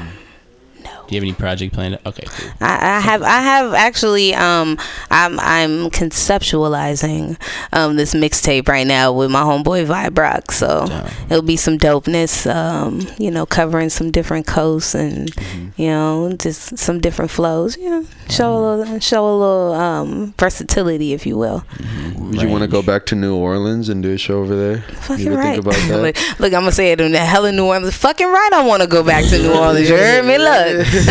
Do you have any project planned? Okay, cool. I, I have I have actually um I'm I'm conceptualizing um this mixtape right now with my homeboy Vibrock so Down. it'll be some dopeness um you know covering some different coasts and Mm-hmm. you know just some different flows you know show a little show a little um versatility if you will Would you want to go back to New Orleans and do a show over there? fucking you ever right think about that? look, look I'm gonna say it in the hell of New Orleans fucking right I want to go back to New Orleans you heard me look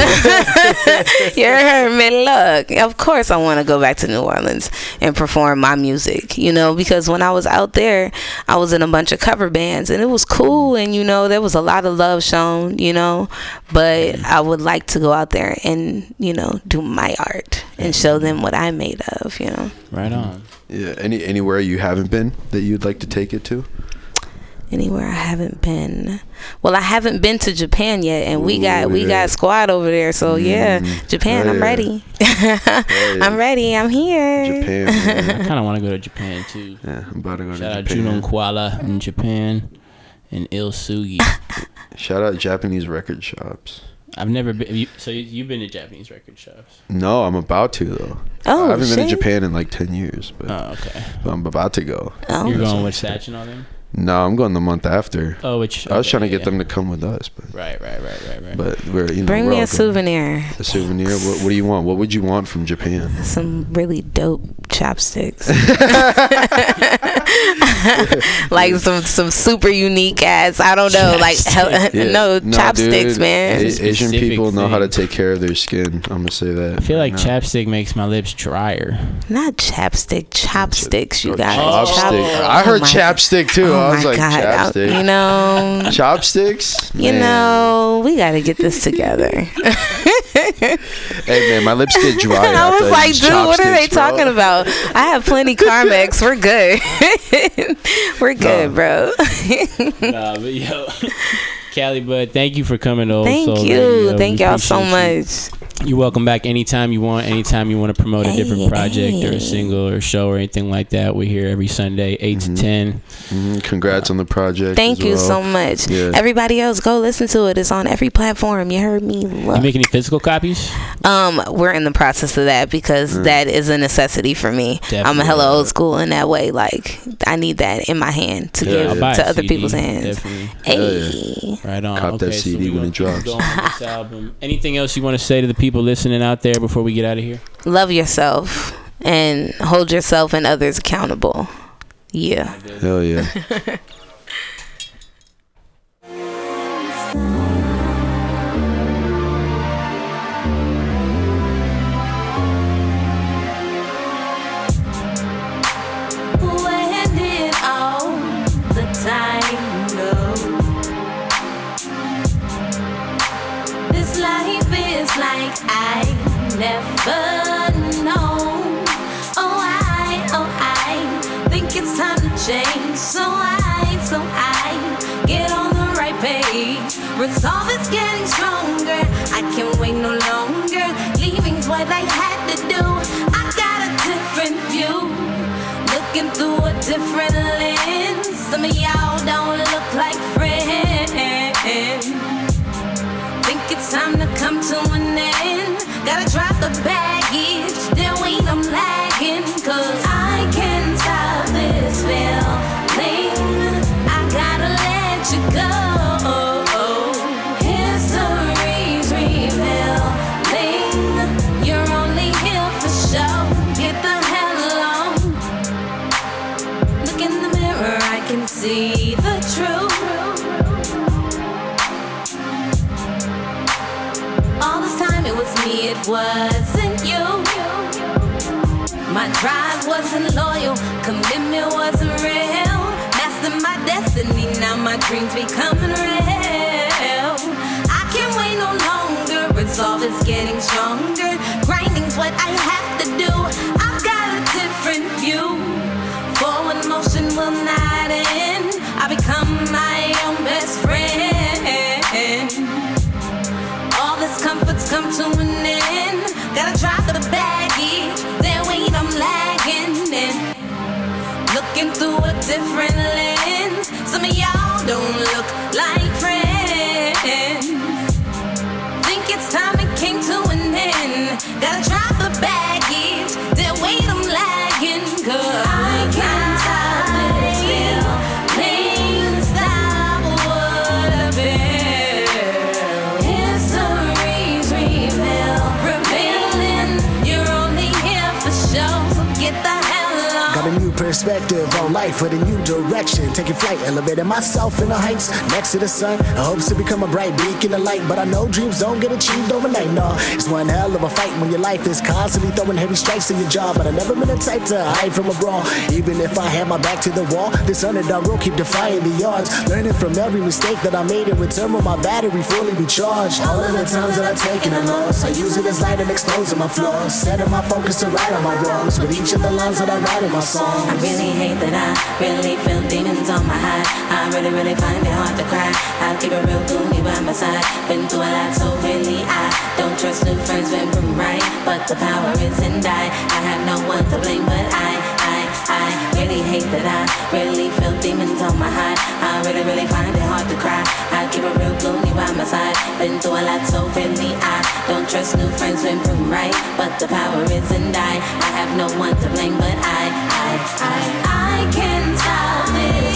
you heard me look of course i want to go back to new orleans and perform my music you know because when i was out there i was in a bunch of cover bands and it was cool and you know there was a lot of love shown you know but i would like to go out there and you know do my art and show them what i'm made of you know Right on. Yeah. Any anywhere you haven't been that you'd like to take it to? Anywhere i haven't been well i haven't been to japan yet and we got we got squad over there so yeah Mm. japan Oh, i'm yeah. ready yeah. i'm ready i'm here Japan. I kind of want to go to Japan too. Yeah, I'm about to go Shout to out Japan. Junon Kuala in Japan and Ilsugi. Shout out Japanese record shops. I've never been. You, so you- you've been to Japanese record shops? No, I'm about to though. Oh, I haven't been to. Japan in like ten years, but, Oh, okay. but I'm about to go. Oh. You're going with I'm saying. Satch and all them? No, I'm going the month after. Oh, which I was okay, trying to get yeah. them to come with us, but Right, right, right, right, right. but we're you know Bring we're me a going. souvenir. A souvenir. What, what do you want? What would you want from Japan? Some really dope chopsticks. like some some super unique ass. I don't know. Like hell, Yeah. no, chopsticks, dude, man. A- Asian specific people know how to take care of their skin. I'm gonna say that. I feel like right now. chapstick makes my lips drier. Not chapstick, chopsticks. You Oh, guys. chopstick. Chop- I heard oh chapstick too. Oh I was my like God. I- chapstick. you know, Chopsticks. you Man. know, we got to get this together. Hey man, my lips get dry. I was like, dude, what are they bro. talking about? I have plenty Carmex. We're good. We're good, bro. nah, but yo, Cali, Bud, thank you for coming over. Thank Soul you. Radio. Thank y'all so much. you. Much. You're welcome back anytime you want. Anytime you want to promote a different project or a single or show or anything like that, we're here every Sunday, 8 to 10. Mhm, Congrats on the project. Thank as you well. so much. Yeah. Everybody else, go listen to it. It's on every platform. You heard me. You make any physical copies? Um, we're in the process of that because that is a necessity for me. I'm a Definitely. hella old school in that way. Like I need that in my hand to Yeah, give buy to other CD, people's hands. Definitely. Hey. Right on. Cop that okay, so CD we when it drops. On this album. Anything else you want to say to the people listening out there before we get out of here? Love yourself and hold yourself and others accountable. Yeah. Hell yeah. never known. Oh, I, oh, I think it's time to change. So I, so I get on the right page. Resolve is getting stronger. I can't wait no longer. Leaving's what I had to do. I got a different view. Looking through a different lens. Some of y'all don't look like friends. Think it's time to come to an end. Gotta drop the baggage, then we some lagging. Cause I can't stop this feeling. I gotta let you go. History's revealing. You're only here for show. Get the hell on. Look in the mirror, I can see. Me, it wasn't you. My drive wasn't loyal, commitment wasn't real. Master my destiny, now my dreams becoming real. I can't wait no longer, resolve is getting stronger. Grinding's what I have to do. Come to an end. Gotta try for the baggage. Then wait, I'm lagging and looking through a different lens. Some of y'all don't look like friends. Think it's time it came to an end. Gotta try for the baggage. Perspective on life with a new direction. Taking flight, elevating myself in the heights next to the sun. I hopes to become a bright beacon of light, but I know dreams don't get achieved overnight. No, it's one hell of a fight when your life is constantly throwing heavy strikes in your jaw. But I never been the type to hide from a brawl. Even if I had my back to the wall, this underdog will keep defying the odds. Learning from every mistake that I made in return when my battery fully recharged. All of the times that I've taken a loss, I use it as light and exposing my flaws. Setting my focus to right on my wrongs. With each of the lines that I write in my songs. I really hate that I really feel demons on my hide. I really, really find it hard to cry. I'll keep it real goonie by my side. Been through a lot, so really I don't trust new friends when proven right. But the power is in die. I have no one to blame but I, I, I really hate that I really feel demons on my hide. I really, really find it hard to cry. I keep it real gloomy by my side. Been through a lot, so really I don't trust new friends when proven right. But the power is in die. I have no one to blame but I, I, I, I can't stop this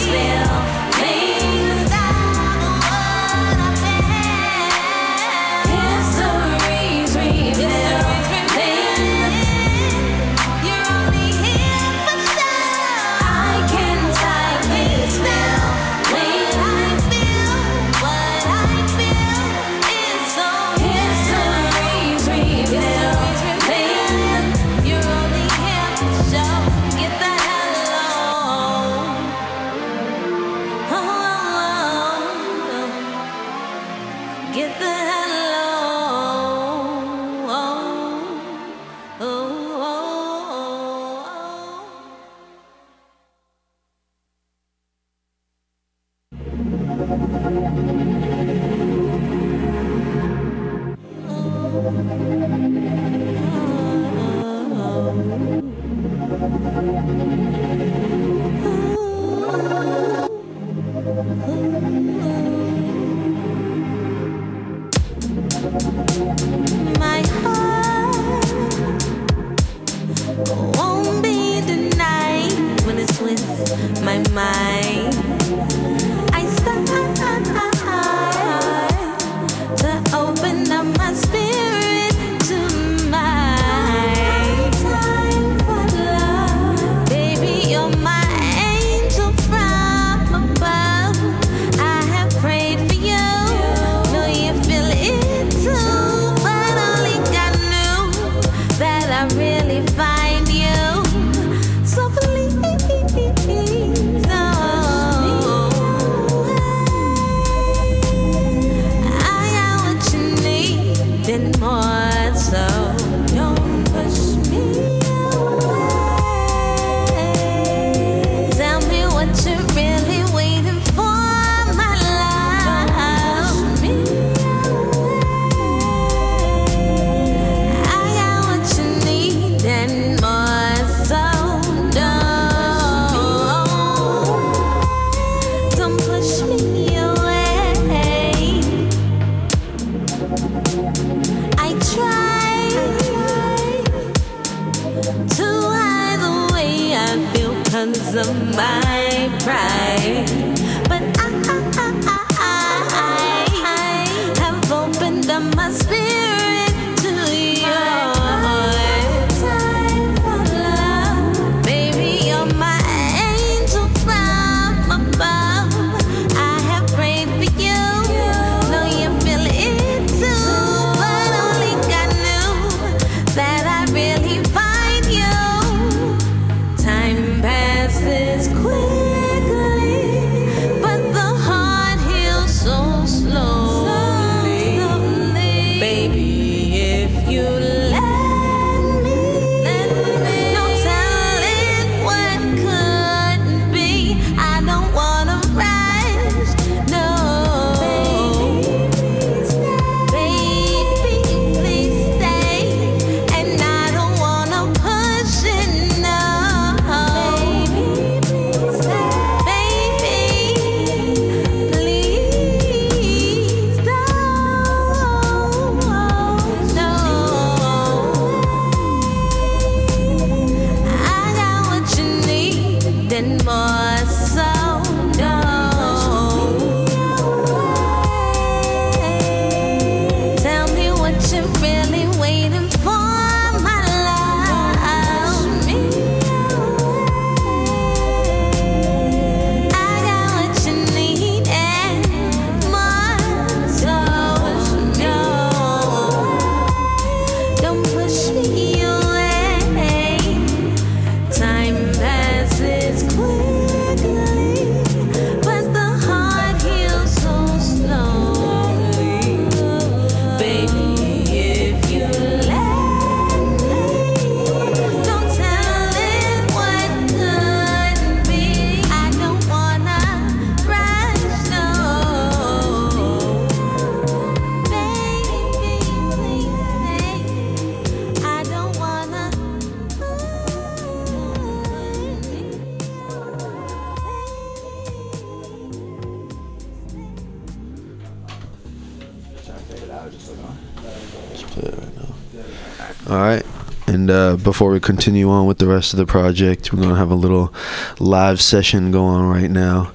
before we continue on with the rest of the project, we're gonna have a little live session going on right now.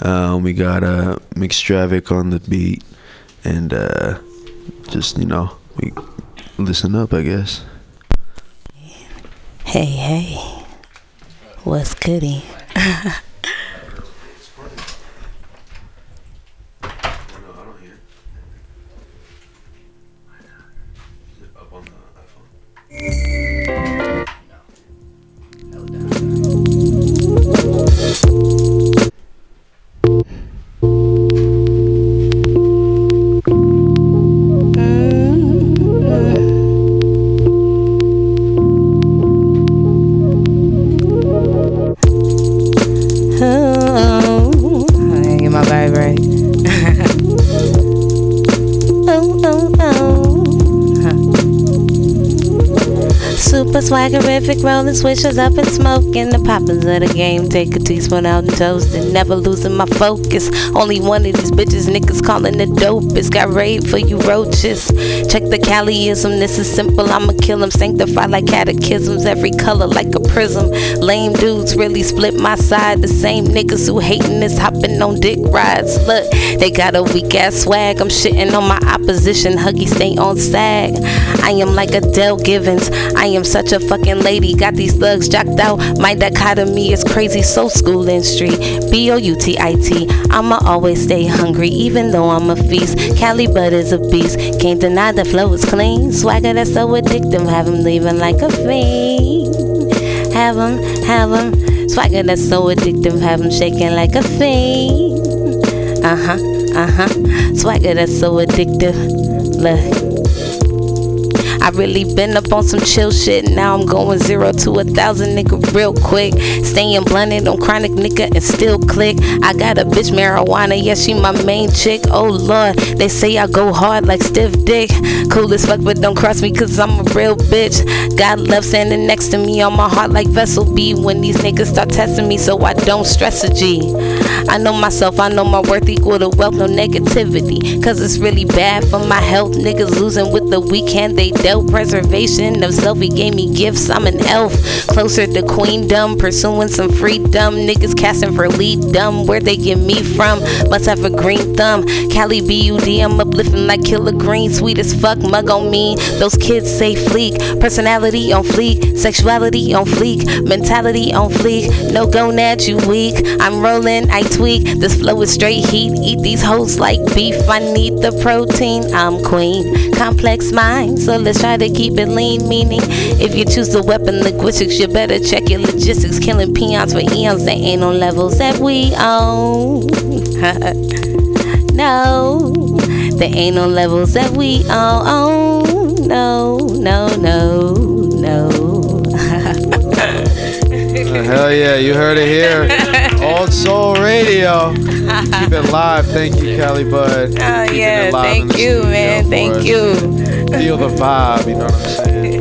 Um, we got uh, Mixtravic on the beat, and uh, just you know, we listen up, I guess. Hey, hey. What's goody? swaggerific, rolling swishers up and smoking. The poppers of the game, take a teaspoon out and toast it. Never losing my focus. Only one of these bitches niggas calling the dopest. Got raid for you roaches. Check the Caliism, this is simple. I'ma kill 'em. Sanctify like catechisms, every color like a prism. Lame dudes really split my side. The same niggas who hating is hopping on dick rides. Look, they got a weak ass swag. I'm shitting on my opposition. Huggy stay on sag. I am like Adele Givens. I am such a fucking lady. Got these thugs jocked out. My dichotomy is crazy. So school and street. B O U T I T. I'ma always stay hungry, even though I'm a feast. Cali is a beast. Can't deny the flow is clean. Swagger that's so addictive. Have him leaving like a fiend. Have him, have him. Swagger that's so addictive. Have him shaking like a fiend. Uh huh, uh huh. Swagger that's so addictive. Look. I really been up on some chill shit. Now I'm going zero to a thousand, nigga, real quick. Staying blunted on chronic, nigga, and still click. I got a bitch marijuana, yeah, she my main chick. Oh lord, they say I go hard like stiff dick. Cool as fuck, but don't cross me, cause I'm a real bitch. God love standing next to me on my heart like Vessel B. When these niggas start testing me, so I don't stress a G. I know myself, I know my worth equal to wealth, no negativity. Cause it's really bad for my health. Niggas losing with the weak hand they dealt. Preservation of self, he gave me gifts. I'm an elf. Closer to queendom, pursuing some freedom. Niggas casting for lead dumb. Where they get me from? Must have a green thumb. Cali BUD, I'm uplifting like Killer Green. Sweet as fuck, mug on me. Those kids say fleek. Personality on fleek. Sexuality on fleek. Mentality on fleek. No gonad, you weak. I'm rolling, I tweak. This flow is straight heat. Eat these hoes like beef. I need the protein. I'm queen. Complex mind, so let's try to keep it lean. Meaning, if you choose the weapon linguistics, you better check your logistics. Killing peons for eons, they ain't on levels that we own. no, they ain't no levels that we own. No, no, no, no. Uh, hell yeah, you heard it here. Old Soul Radio. Keep it live. Thank you, Cali Bud. Oh yeah, it live in thank you, man. Thank us. you. Feel the vibe, you know what I'm saying?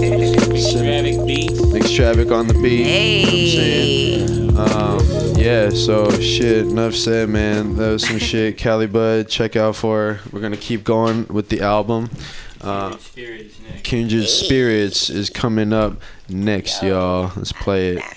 Traffic beats. Mix traffic on the beat. Hey. You know what I'm saying? Um, yeah, so shit, enough said, man. That was some shit. Cali Bud, check out for her. We're gonna keep going with the album. Uh, Kindred Spirits is coming up next, y'all. Let's play it.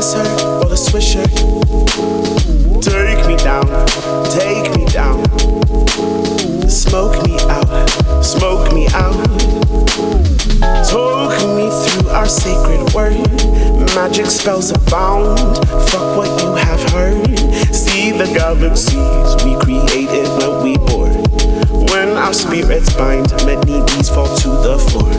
kiss or. Take me down, take me down. Smoke me out, smoke me out. Talk me through our sacred word. Magic spells abound. Fuck what you have heard. See the galaxies we created when we born. When our spirits bind, many knees fall to the floor.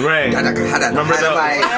Right. Remember the, the, the holy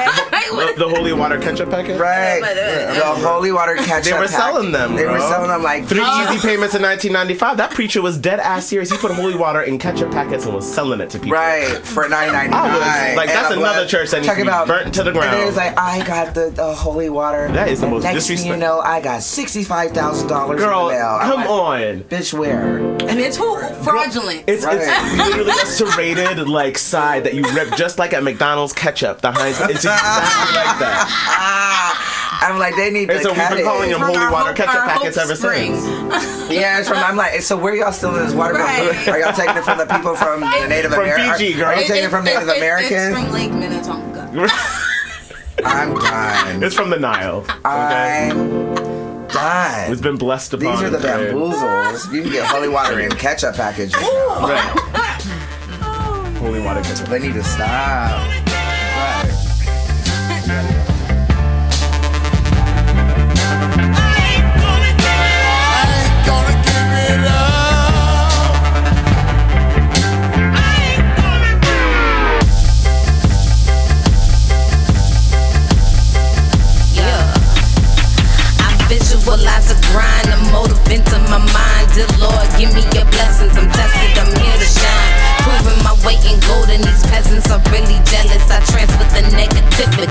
water ketchup packet? Right. The holy water ketchup. They were pack. selling them. They were selling them like three Oh. easy payments in 1995. That preacher was dead ass serious. He put holy water in ketchup packets and was selling it to people. Right for nine ninety I nine. was- like, that's another church that needs to be about burnt to the ground. And then ground. it's like I got the, the holy water. That is the and most Next thing you know, I got sixty five thousand dollars. Girl, in the mail. I'm come like, on. bitch, where? And it's who fraudulent. It's, Right. it's literally a serrated like side that you rip just like at McDonald's ketchup. The Heinz, it's exactly like that. Ah, I'm like, they need And to so we've been calling it. them holy water ketchup packets ever since. Yeah, it's from. I'm like, so where y'all stealing this water Right. from? Are y'all taking it from the people from the Native Americans? From Americans? Fiji, girl. Are you taking it from Native It's Americans? from Lake Minnetonka. I'm done. It's from the Nile. Okay, I'm done. it's been blessed upon. These are the right? bamboozles. You can get holy water in ketchup packages. now. Right. Holy water ketchup. They need to stop. Motive into my mind. Dear Lord, give me your blessings. I'm tested, I'm here to shine. Proving my weight in gold, and these peasants are really jealous. I transfer the negativity.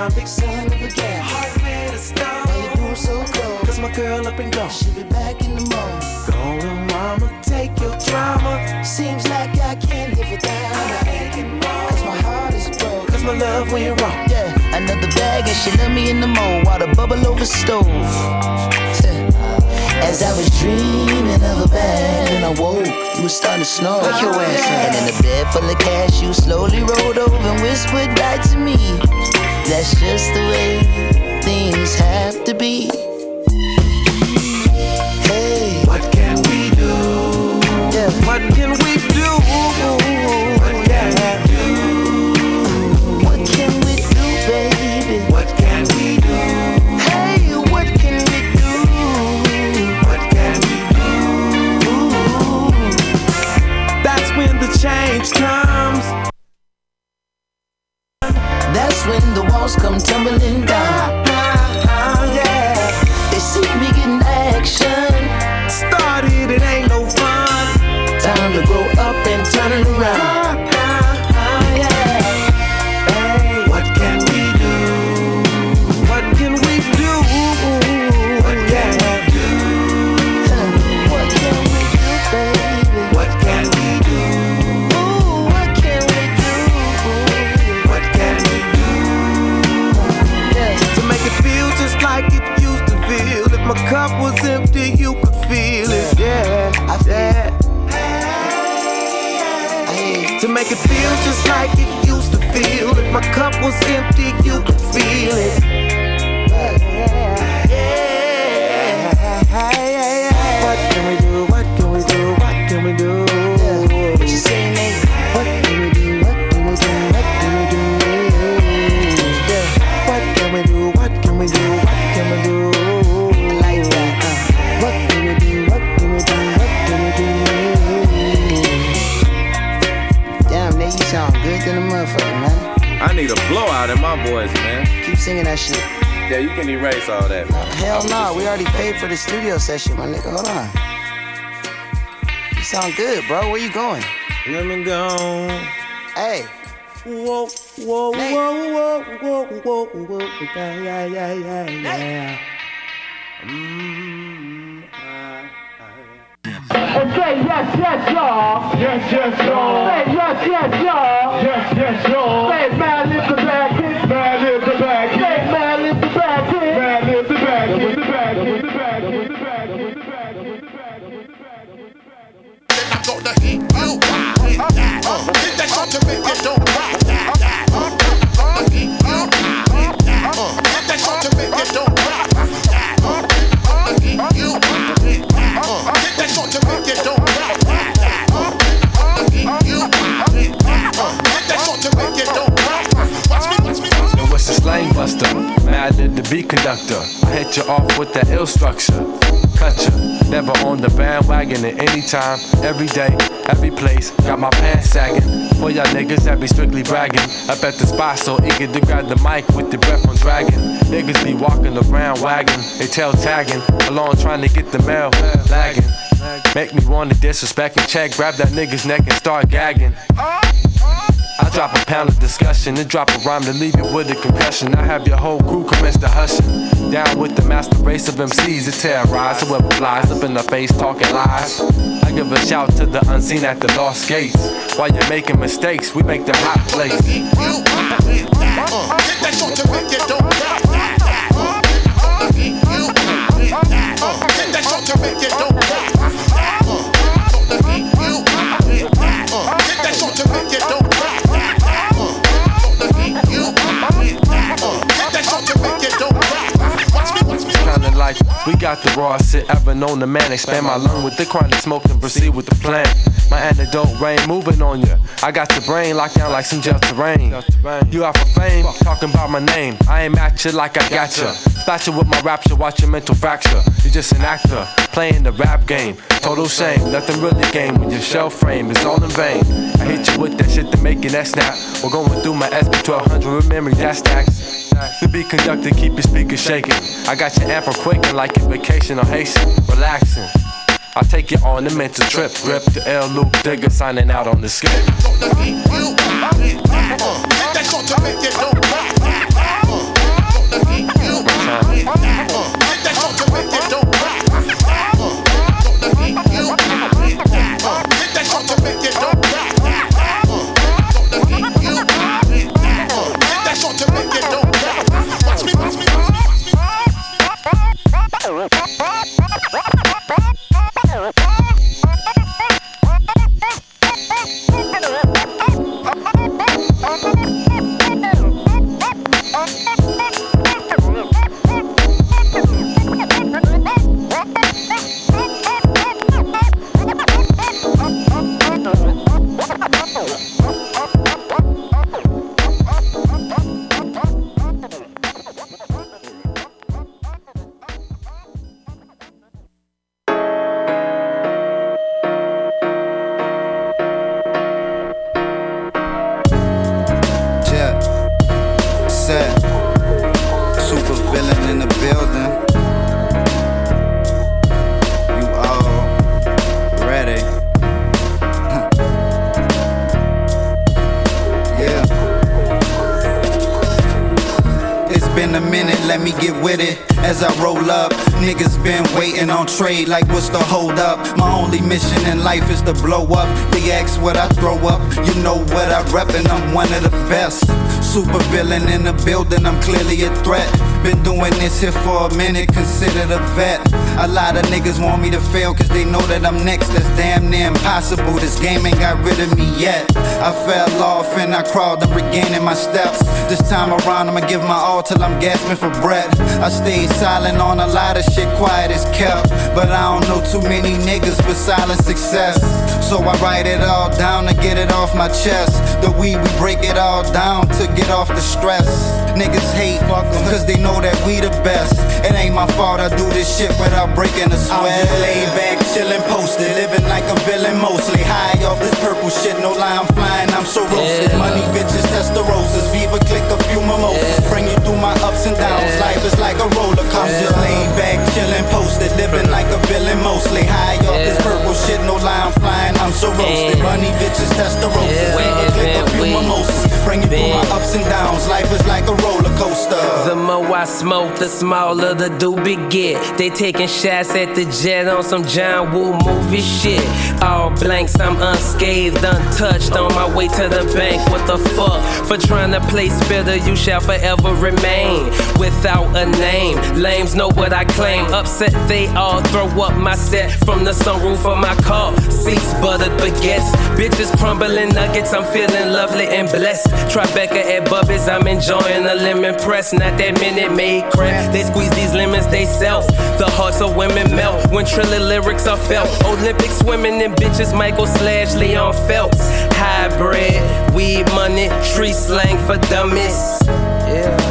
Life convict, son of a gambler. Heart made of stone. Why you room so cold? Cause my girl up and gone. She'll be back in the morning. Go on, mama, take your drama. Seems like I can't live without her. Cause my heart is broke. Cause my love went wrong. Yeah, another bag and she left me in the mold while the bubble over stove. As I was dreaming of a bag and I woke, you was starting to snow. Wake your ass up. And in a bed full of cash, you slowly rolled over and whispered right to me. That's just the way things have to be. Hey, what can we do? Yeah, what can when my singing that shit. Yeah, you can erase all that, man. Hell no, we already paid for the studio session, my nigga. Hold on. You sound good, bro. Where you going? Let me go. Hey. Whoa, whoa, Nate. whoa, whoa, whoa, whoa, whoa, yeah, yeah, yeah, yeah, yeah. Mm, Okay, yes, yes, y'all. Yes, yes, y'all. Say yes, yes, y'all. Yes, yes, y'all. Say man, beat conductor. Hit you off with that ill structure. Cut you. Never on the bandwagon at any time, every day, every place. Got my pants sagging. For y'all niggas that be strictly bragging. Up at the spot so eager to grab the mic with the breath on dragging. Niggas be walking around wagging, they tail tagging. Along trying to get the mail, lagging. Make me wanna disrespect and check, grab that nigga's neck and start gagging. I drop a pound of discussion and drop a rhyme to leave you with a concussion. I have your whole crew commence to hushing. Down with the master race of MCs that terrorize whoever flies up in the face talking lies. I give a shout to the unseen at the lost gates. While you're making mistakes, we make them hot plates. Hit that shot to make you hit that. Shot to make don't rock got the rawest shit ever known to man. Expand my lung with the chronic smoke and proceed with the plan. My antidote rain moving on ya. I got your brain locked down like some gel terrain. You out for fame, talking about my name. I ain't at you like I got ya. Splash you with my rapture, watch your mental fracture. You just an actor, playing the rap game. Total shame, nothing really game when your shell frame is all in vain. I hit you with that shit to make it that snap. We're going through my SP1200 with memory that stacks. To be conducted, keep your speakers shaking. I got your amp quaking like a vacation on Haitian, relaxing. I take it on the mental trip. Grip the L Luke Digger signing out on the skip. Get trade, like what's the hold up? My only mission in life is to blow up. They ask what I throw up, you know what I rep, and I'm one of the best. Super villain in the building, I'm clearly a threat. Been doing this here for a minute, considered a vet. A lot of niggas want me to fail, cause they know that I'm next. That's damn near impossible. This game ain't got rid of me yet. I fell off and I crawled, I'm regaining my steps. This time around, I'ma give my all till I'm gasping for breath. I stayed silent on a lot of shit, quiet as kept. But I don't know too many niggas with silent success. So I write it all down to get it off my chest. The weed, we break it all down to get off the stress. Niggas hate, cause they know that we the best. It ain't my fault I do this shit without breaking a sweat. I'm just laid back, chillin', posted, living like a villain mostly. High off this purple shit, no lie, I'm flying, I'm so roasted. Money, bitches, testarossas, Viva, click a few mimosas. Bring you through my ups and downs, life is like a roller coaster. Just laid back, chillin', posted, living like a villain mostly. High off this purple shit, no lie, I'm flying, I'm so roasted. Money, bitches, testarossas, Viva, click a few mimosas. Bring you through my ups and downs, life is like a roller coaster. The more I smoke, the smaller the doobie get. They taking shots at the jet on some John Woo movie shit. All blanks, I'm unscathed, untouched. On my way to the bank, what the fuck? For trying to play spitter, you shall forever remain without a name. Lames know what I claim. Upset, they all throw up my set from the sunroof of my car. Seats buttered baguettes, bitches crumbling nuggets. I'm feeling lovely and blessed. Tribeca at Bubby's, I'm enjoying a lemon press. Not that Minute Maid crap. They squeeze these lemons they self. The hearts of women melt when trilling lyrics are felt. Olympic swimming in bitches, Michael slash Leon Phelps. Hybrid, weed money, tree slang for dummies. Yeah.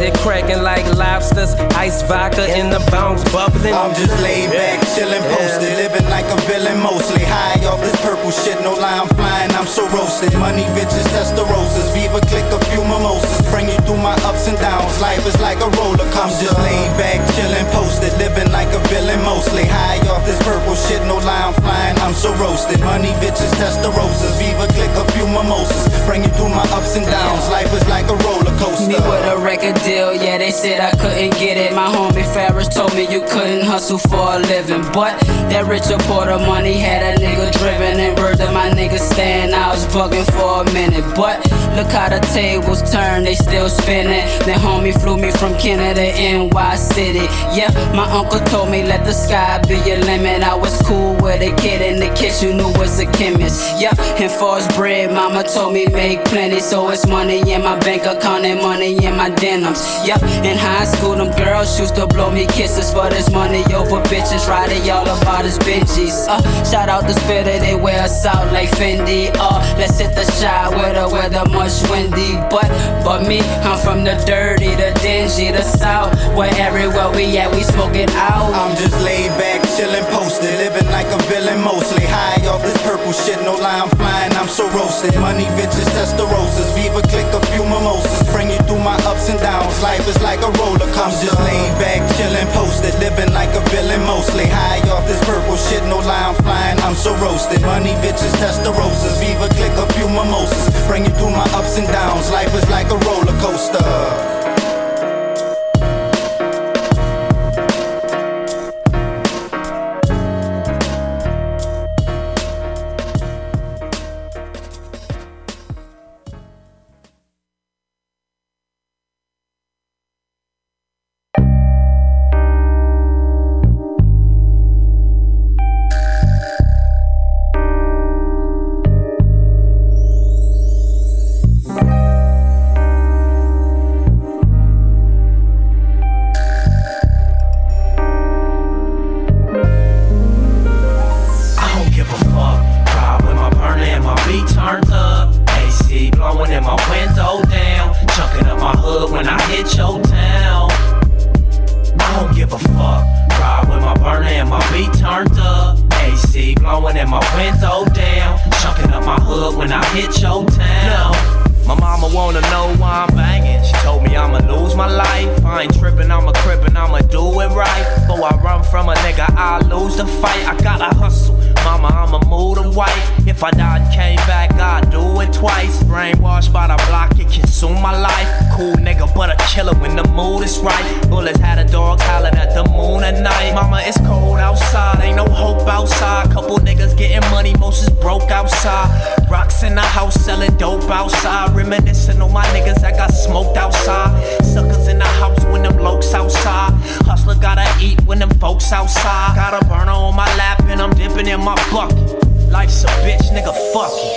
Get it cracking like lobsters, ice vodka in the bounce bubbling. I'm just laid back, chillin', posted, living like a villain mostly. High off this purple shit, no lie, I'm flying, I'm so roasted. Money, bitches, testarossas, Viva, click a few mimosas. Bring you through my ups and downs, life is like a roller coaster. I'm just laid back, chillin', posted, living like a villain mostly. High off this purple shit, no lie, I'm flying, I'm so roasted. Money, bitches, testarossas, Viva, click a few mimosas. Bring you through my ups and downs, life is like a roller coaster. Me with a record deal, yeah, they said I couldn't get it. My homie Ferris told me you couldn't hustle for a living. But that Richard Porter money had a nigga driven. And word that my niggas stand, I was bugging for a minute. But look how the tables turn, they still spinning. Then homie flew me from Canada to NY City. Yeah, my uncle told me let the sky be your limit. I was cool with a kid in the kitchen who was a chemist. Yeah, and for his bread, mama told me make plenty. So it's money in my bank account and money in my yeah, Yep, in high school, them girls used to blow me kisses for this money over bitches. Riding y'all about his bitches. Uh, shout out the spitter, they wear us out like Fendi. Uh, let's hit the shot where the weather much windy. But, but me, I'm from the dirty, the dingy, the south. Where everywhere we at, we smoking out. I'm just laid back, chillin', posted, living like a villain mostly. High off this purple shit, no lie, I'm flying, I'm so roasted. Money, bitches, testarossas. Viva, click a few mimosas. Bring you through my ups and downs. Life is like a roller coaster. Just laid back, chillin', posted, living like a villain mostly. High off this purple shit, no lie, I'm flying, I'm so roasted. Money, bitches, Testarossas, Viva, click a few mimosas. Bring you through my ups and downs. Life is like a roller coaster.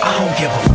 I don't give a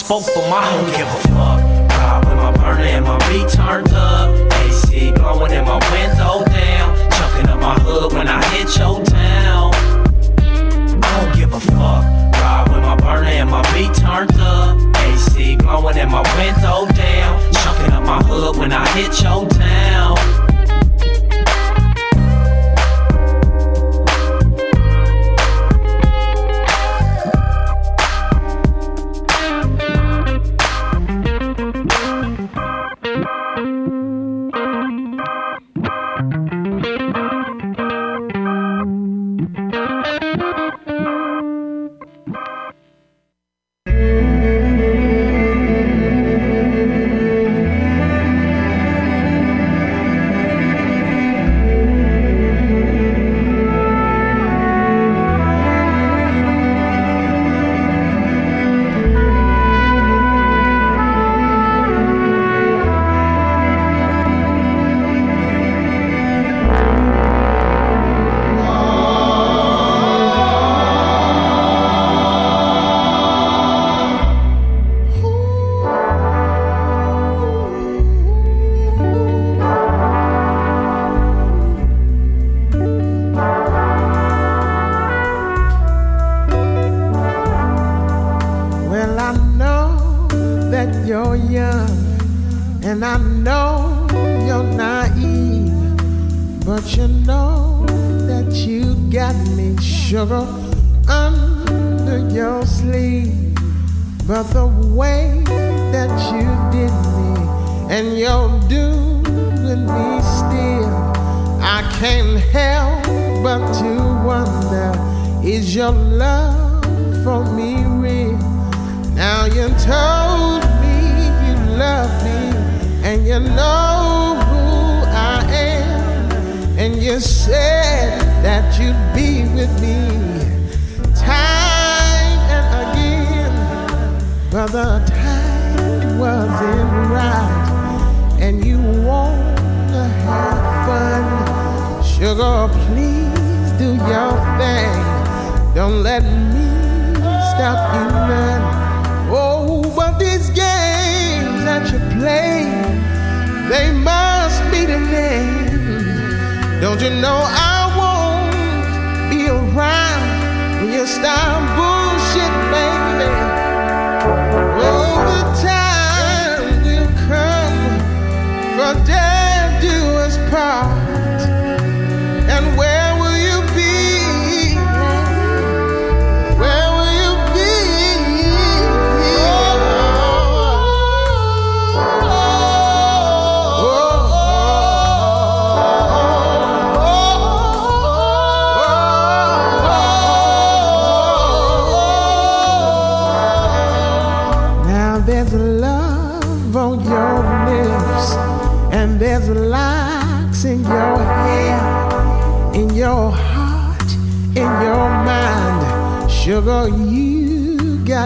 spoke for que eu vou.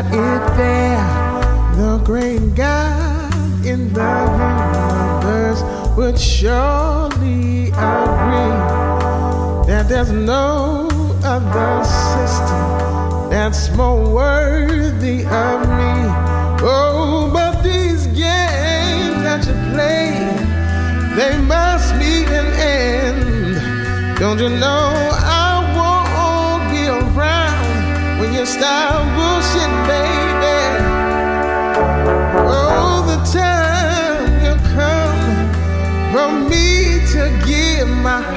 got it there. The great God in the universe would surely agree that there's no other system that's more worthy of me. Oh, but these games that you play, they must meet an end. Don't you know I won't be around when you stop? brought me to give my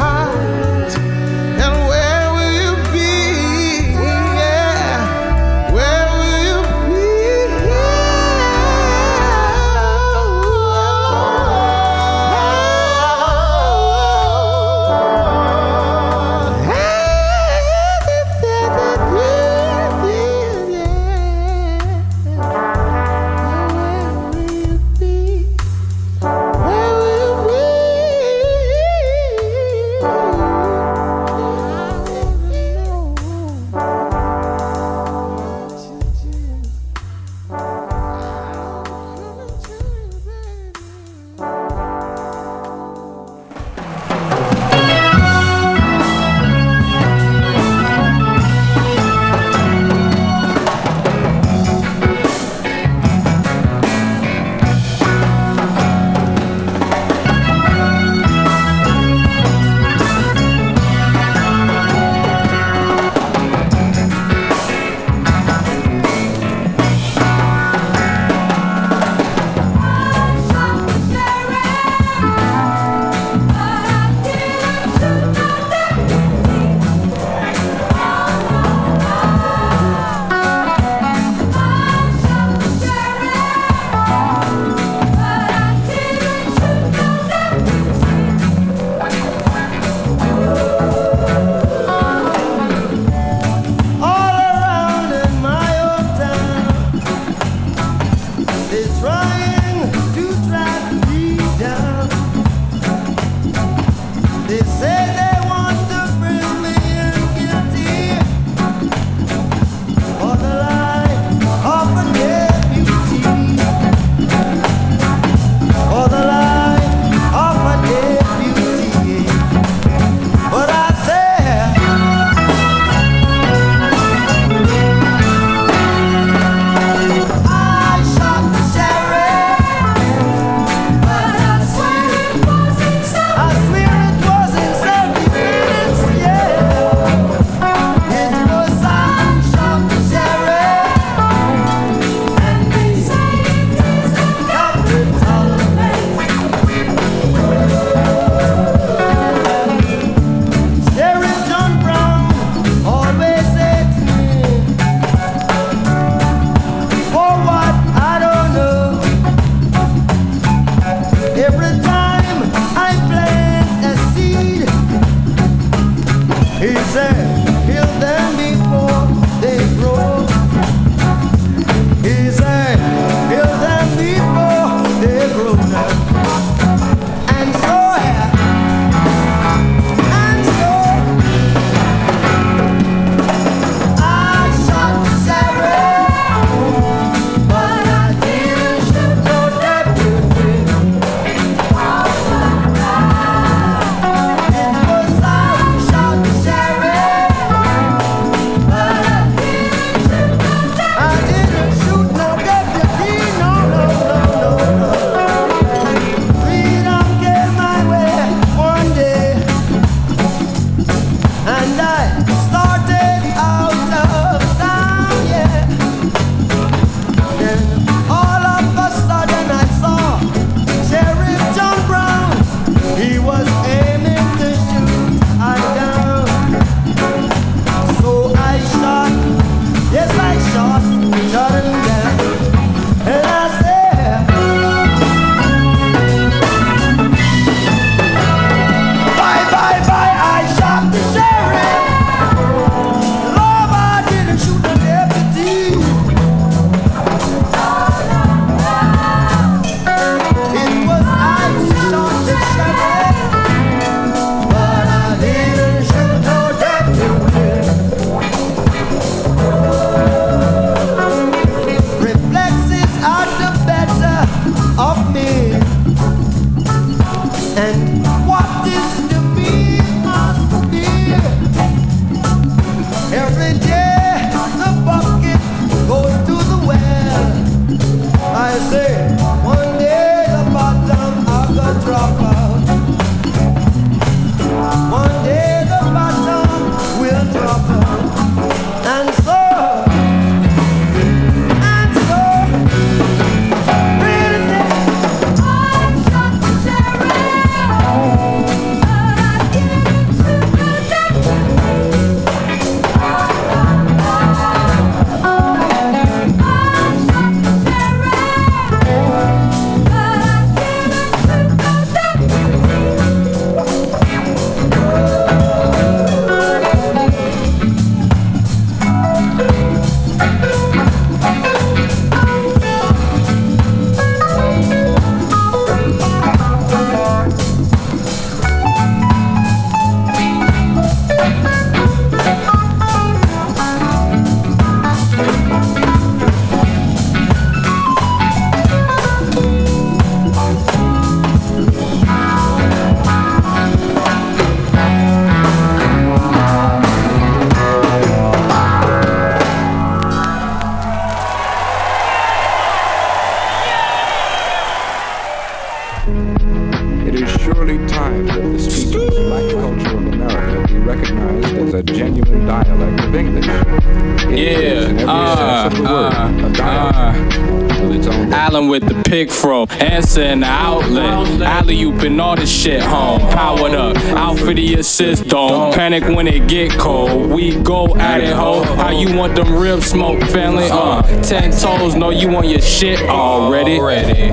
With the pick fro, answer in the outlet. Alley oop and all this shit home. Powered up, out for the assist, don't panic when it get cold. We go at it, ho. How you want them ribs smoke, family? Uh, ten toes, know you want your shit already.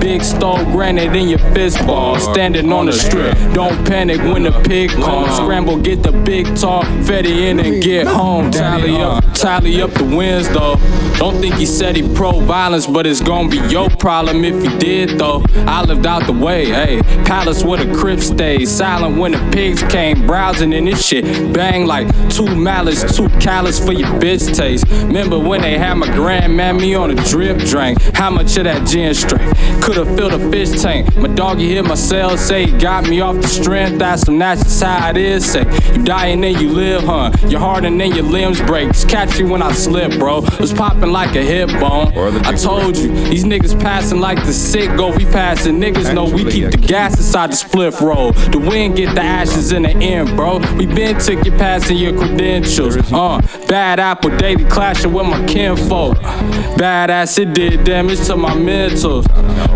Big stove granite in your fist ball, standing on the strip. Don't panic when the pig comes. Scramble, get the big tall, fetty in and get home. Tally up, tally up the wins though. Don't think he said he pro violence, but it's gonna be your problem if he did though. I lived out the way, hey. Palace where the crib stays, silent when the pigs came browsing in this shit. Bang like two malice, too callous for your bitch taste. Remember when they had my grandmammy on a drip drink? How much of that gin strength? Could've filled a fish tank. My doggy hit my cell, say he got me off the strength. That's some that's just how it is. Say you die and then you live, huh? Your heart and then your limbs break. Catch you when I slip, bro. Was popping like a hip bone. I told you, these niggas passing like the sick go. We passing niggas know we keep the gas inside the split roll. The wind get the ashes in the end, bro. We been took you passing your credentials. Uh, bad apple daily clashing with my kinfolk. Badass, it did damage to my mental.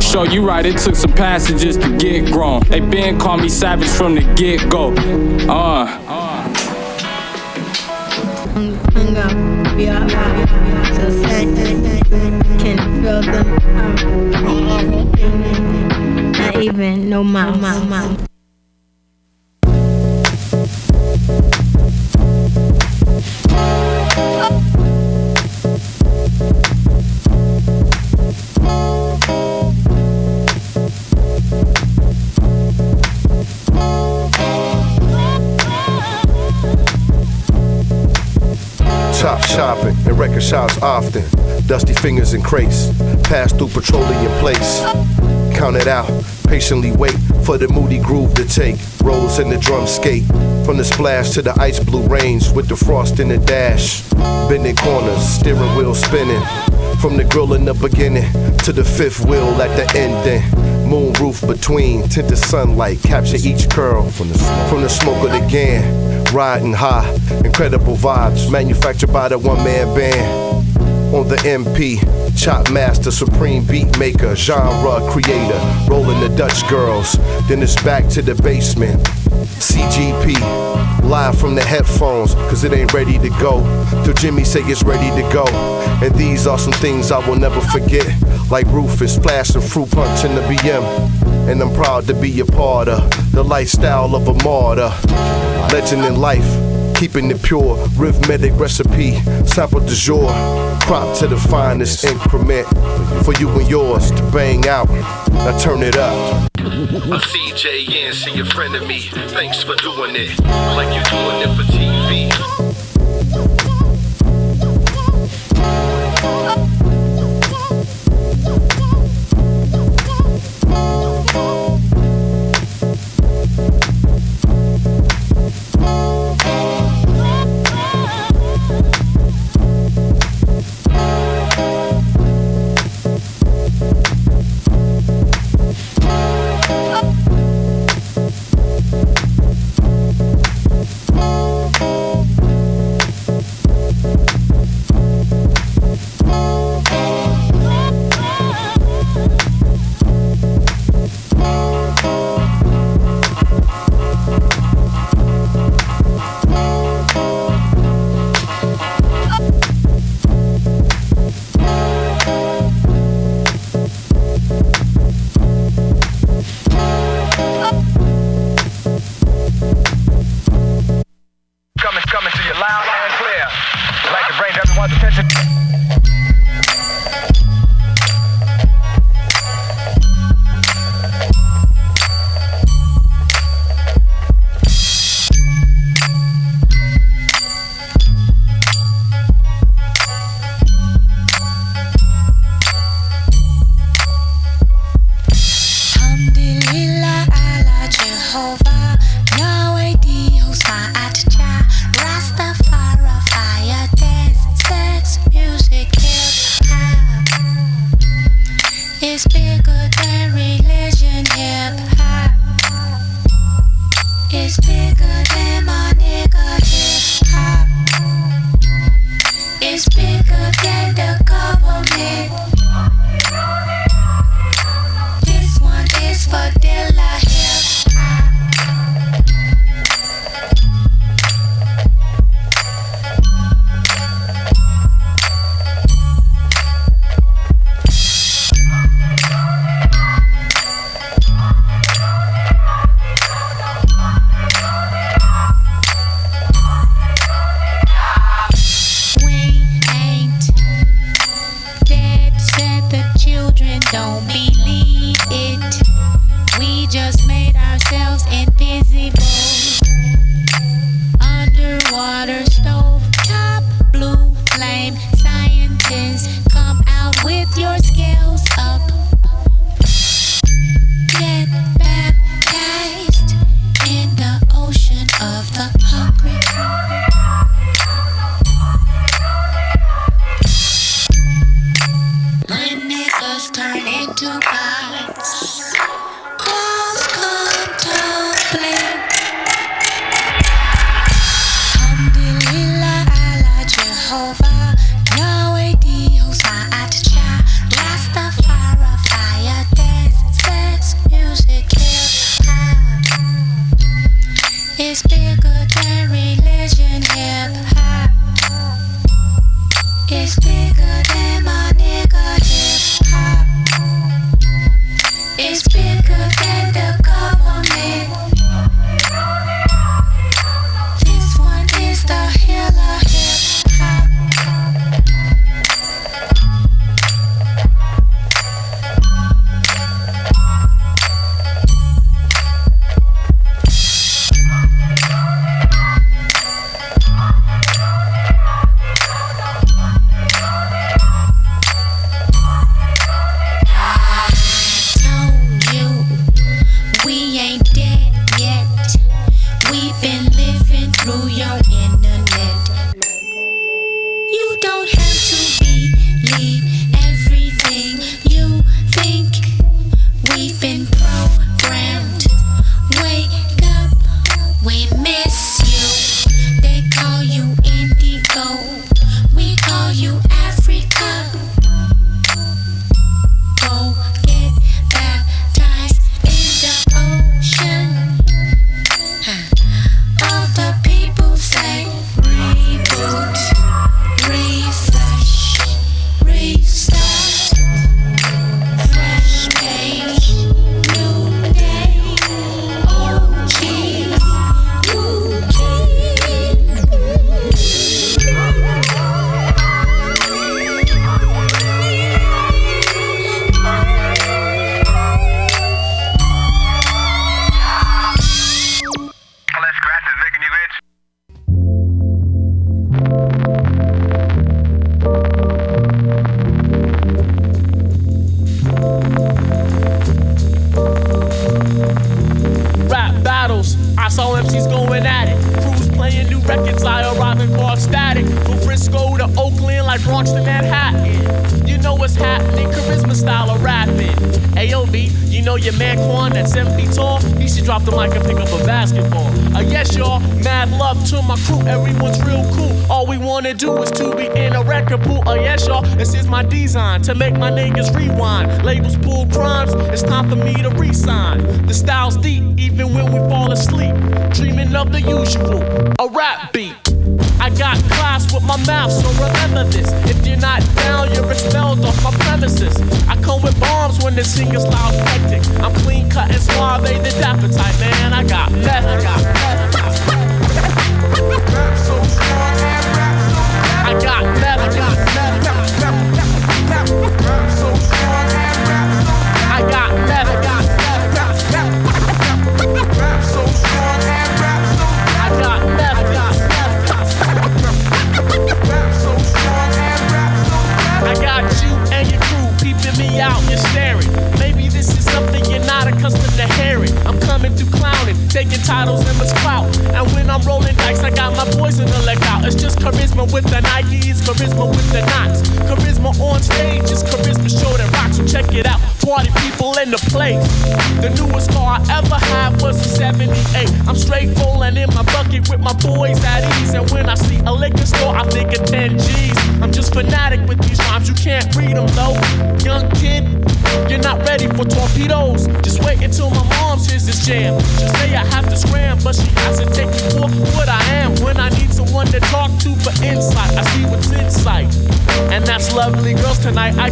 Show you right, it took some passages to get grown. They been call me savage from the get go. Uh, hung up, we are out. So sad, can feel them. Um, not even no mouth. mouth, Chop shopping and record shops often. Dusty fingers and crates. Pass through petroleum place. Count it out. Patiently wait for the moody groove to take. Rolls in the drum skate. From the splash to the ice blue range with the frost in the dash. Bending corners, steering wheel spinning. From the grill in the beginning to the fifth wheel at the ending. Moon roof between, tinted sunlight, capture each curl from the from the smoke of the gang. Riding high, incredible vibes, manufactured by the one man band. On the MP, chop master, supreme beat maker, genre creator, rolling the Dutch girls. Then it's back to the basement. CGP, live from the headphones, cause it ain't ready to go. Till Jimmy say it's ready to go. And these are some things I will never forget. Like Rufus, splashing fruit punch in the BM. And I'm proud to be a part of the lifestyle of a martyr. Legend in life, keeping it pure. Rhythmic recipe, sample du jour. Crop to the finest increment for you and yours to bang out. Now turn it up. I'm CJ see your friend of me. Thanks for doing it, like you're doing it for TV.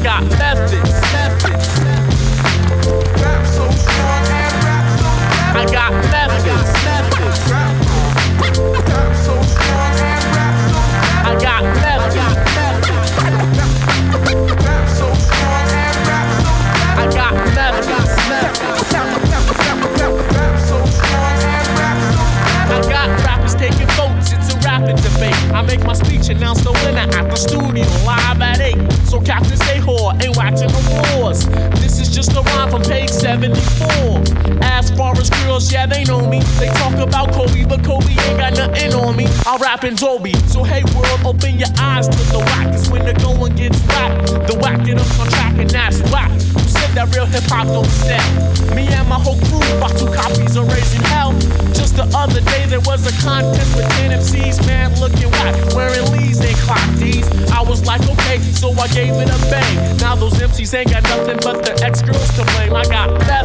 got Bon Jovi. So hey world, open your eyes to the whack. Cause when the going gets whack, the whack get us on track and that's whack. Who said that real hip hop don't sell? Me and my whole crew bought two copies of Raising Hell. Just the other day there was a contest with 10 MCs, man looking whack, wearing Lees and clock D's. I was like, okay, so I gave it a bang. Now those MCs ain't got nothing but their ex girls to blame. I got that.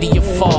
City of fog.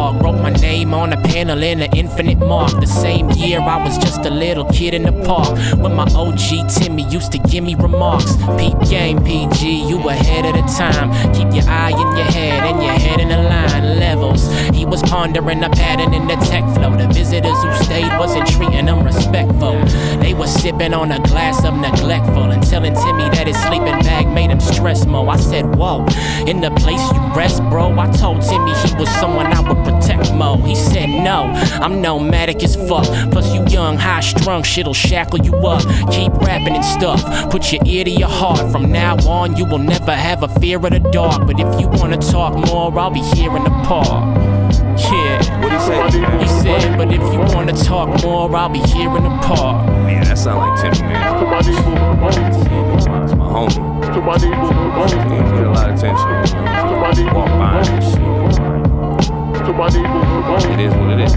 In an infinite mark. The same year I was just a little kid in the park. When my OG Timmy used to give me remarks. Peep game, PG, you ahead of the time. Keep your eye in your head and your head in the line. Levels. He was pondering a pattern in the tech flow. The visitors who stayed wasn't treating them respectful. They was sipping on a glass of neglectful and telling Timmy that his sleeping bag made him stress more. I said, Whoa, in the place you rest, bro. I told Timmy he was someone I would protect more. He said, No, I'm nomadic as fuck. Plus, you young, high strung, shit'll shackle you up. Keep rapping and stuff. Put your ear to your heart. From now on, you will never have a fear of the dark. But if you wanna talk more, I'll be here in the park. Yeah. What he say? He said, but if you wanna talk more, I'll be here in the park. Man, that sound like Timmy, man. It's my homie. He get a lot of attention. Walk by him and shit. It is what it is.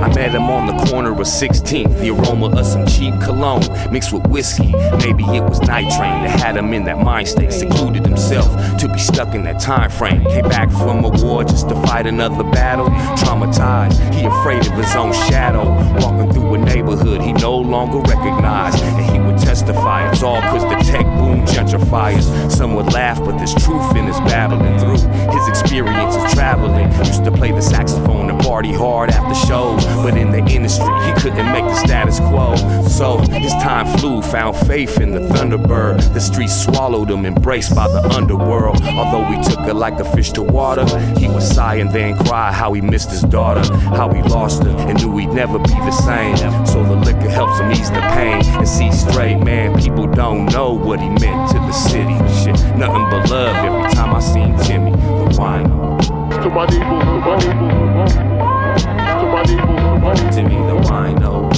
I met him on the corner of 16th. The aroma of some cheap cologne mixed with whiskey. Maybe it was night train that had him in that mind state. Secluded himself to be stuck in that time frame. Came back from a war just to fight another battle. Traumatized, he afraid of his own shadow. Walking through a neighborhood he no longer recognized. And he would testify it's all cause the tech boom gentrifiers. Some would laugh, but there's truth in his babbling through his experiences traveling. Used to play the saxophone and party hard after shows, but in the industry he couldn't make the status quo. So his time flew, found faith in the Thunderbird. The streets swallowed him, embraced by the underworld. Although we took it like a fish to water, he would sigh and then cry how he missed his daughter, how he lost her, and knew he'd never be the same. So helps him ease the pain and see straight, man. People don't know what he meant to the city. Shit, nothing but love every time I seen Timmy, the wino. Timmy the wino.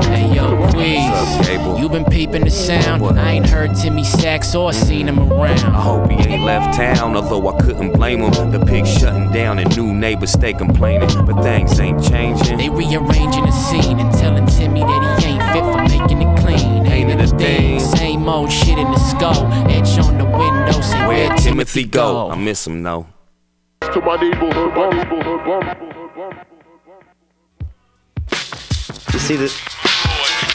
Hey yo, Queez, you been peeping the sound. I ain't heard Timmy Sacks or seen him around. I hope he ain't left town, although I couldn't blame him. The pig shutting down and new neighbors stay complaining, but things ain't changing. They rearranging the scene and telling Timmy that he ain't fit for making it clean. Ain't it a thing? Same old shit in the skull. Etch on the window, say Where'd Timothy go? I miss him though. To my neighborhood. You see the. I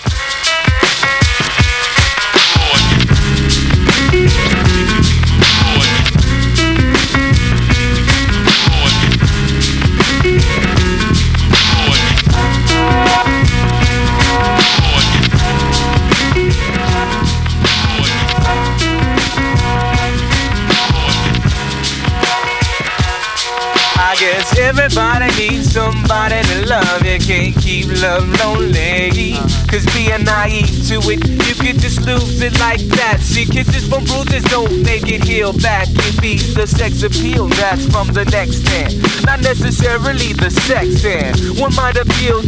guess everybody needs somebody to love. You can't keep love lonely. Cause being naive to it, you could just lose it like that. See, kisses from bruises don't make it heal back. It be the sex appeal that's from the next man. Not necessarily the sex end. One might appeal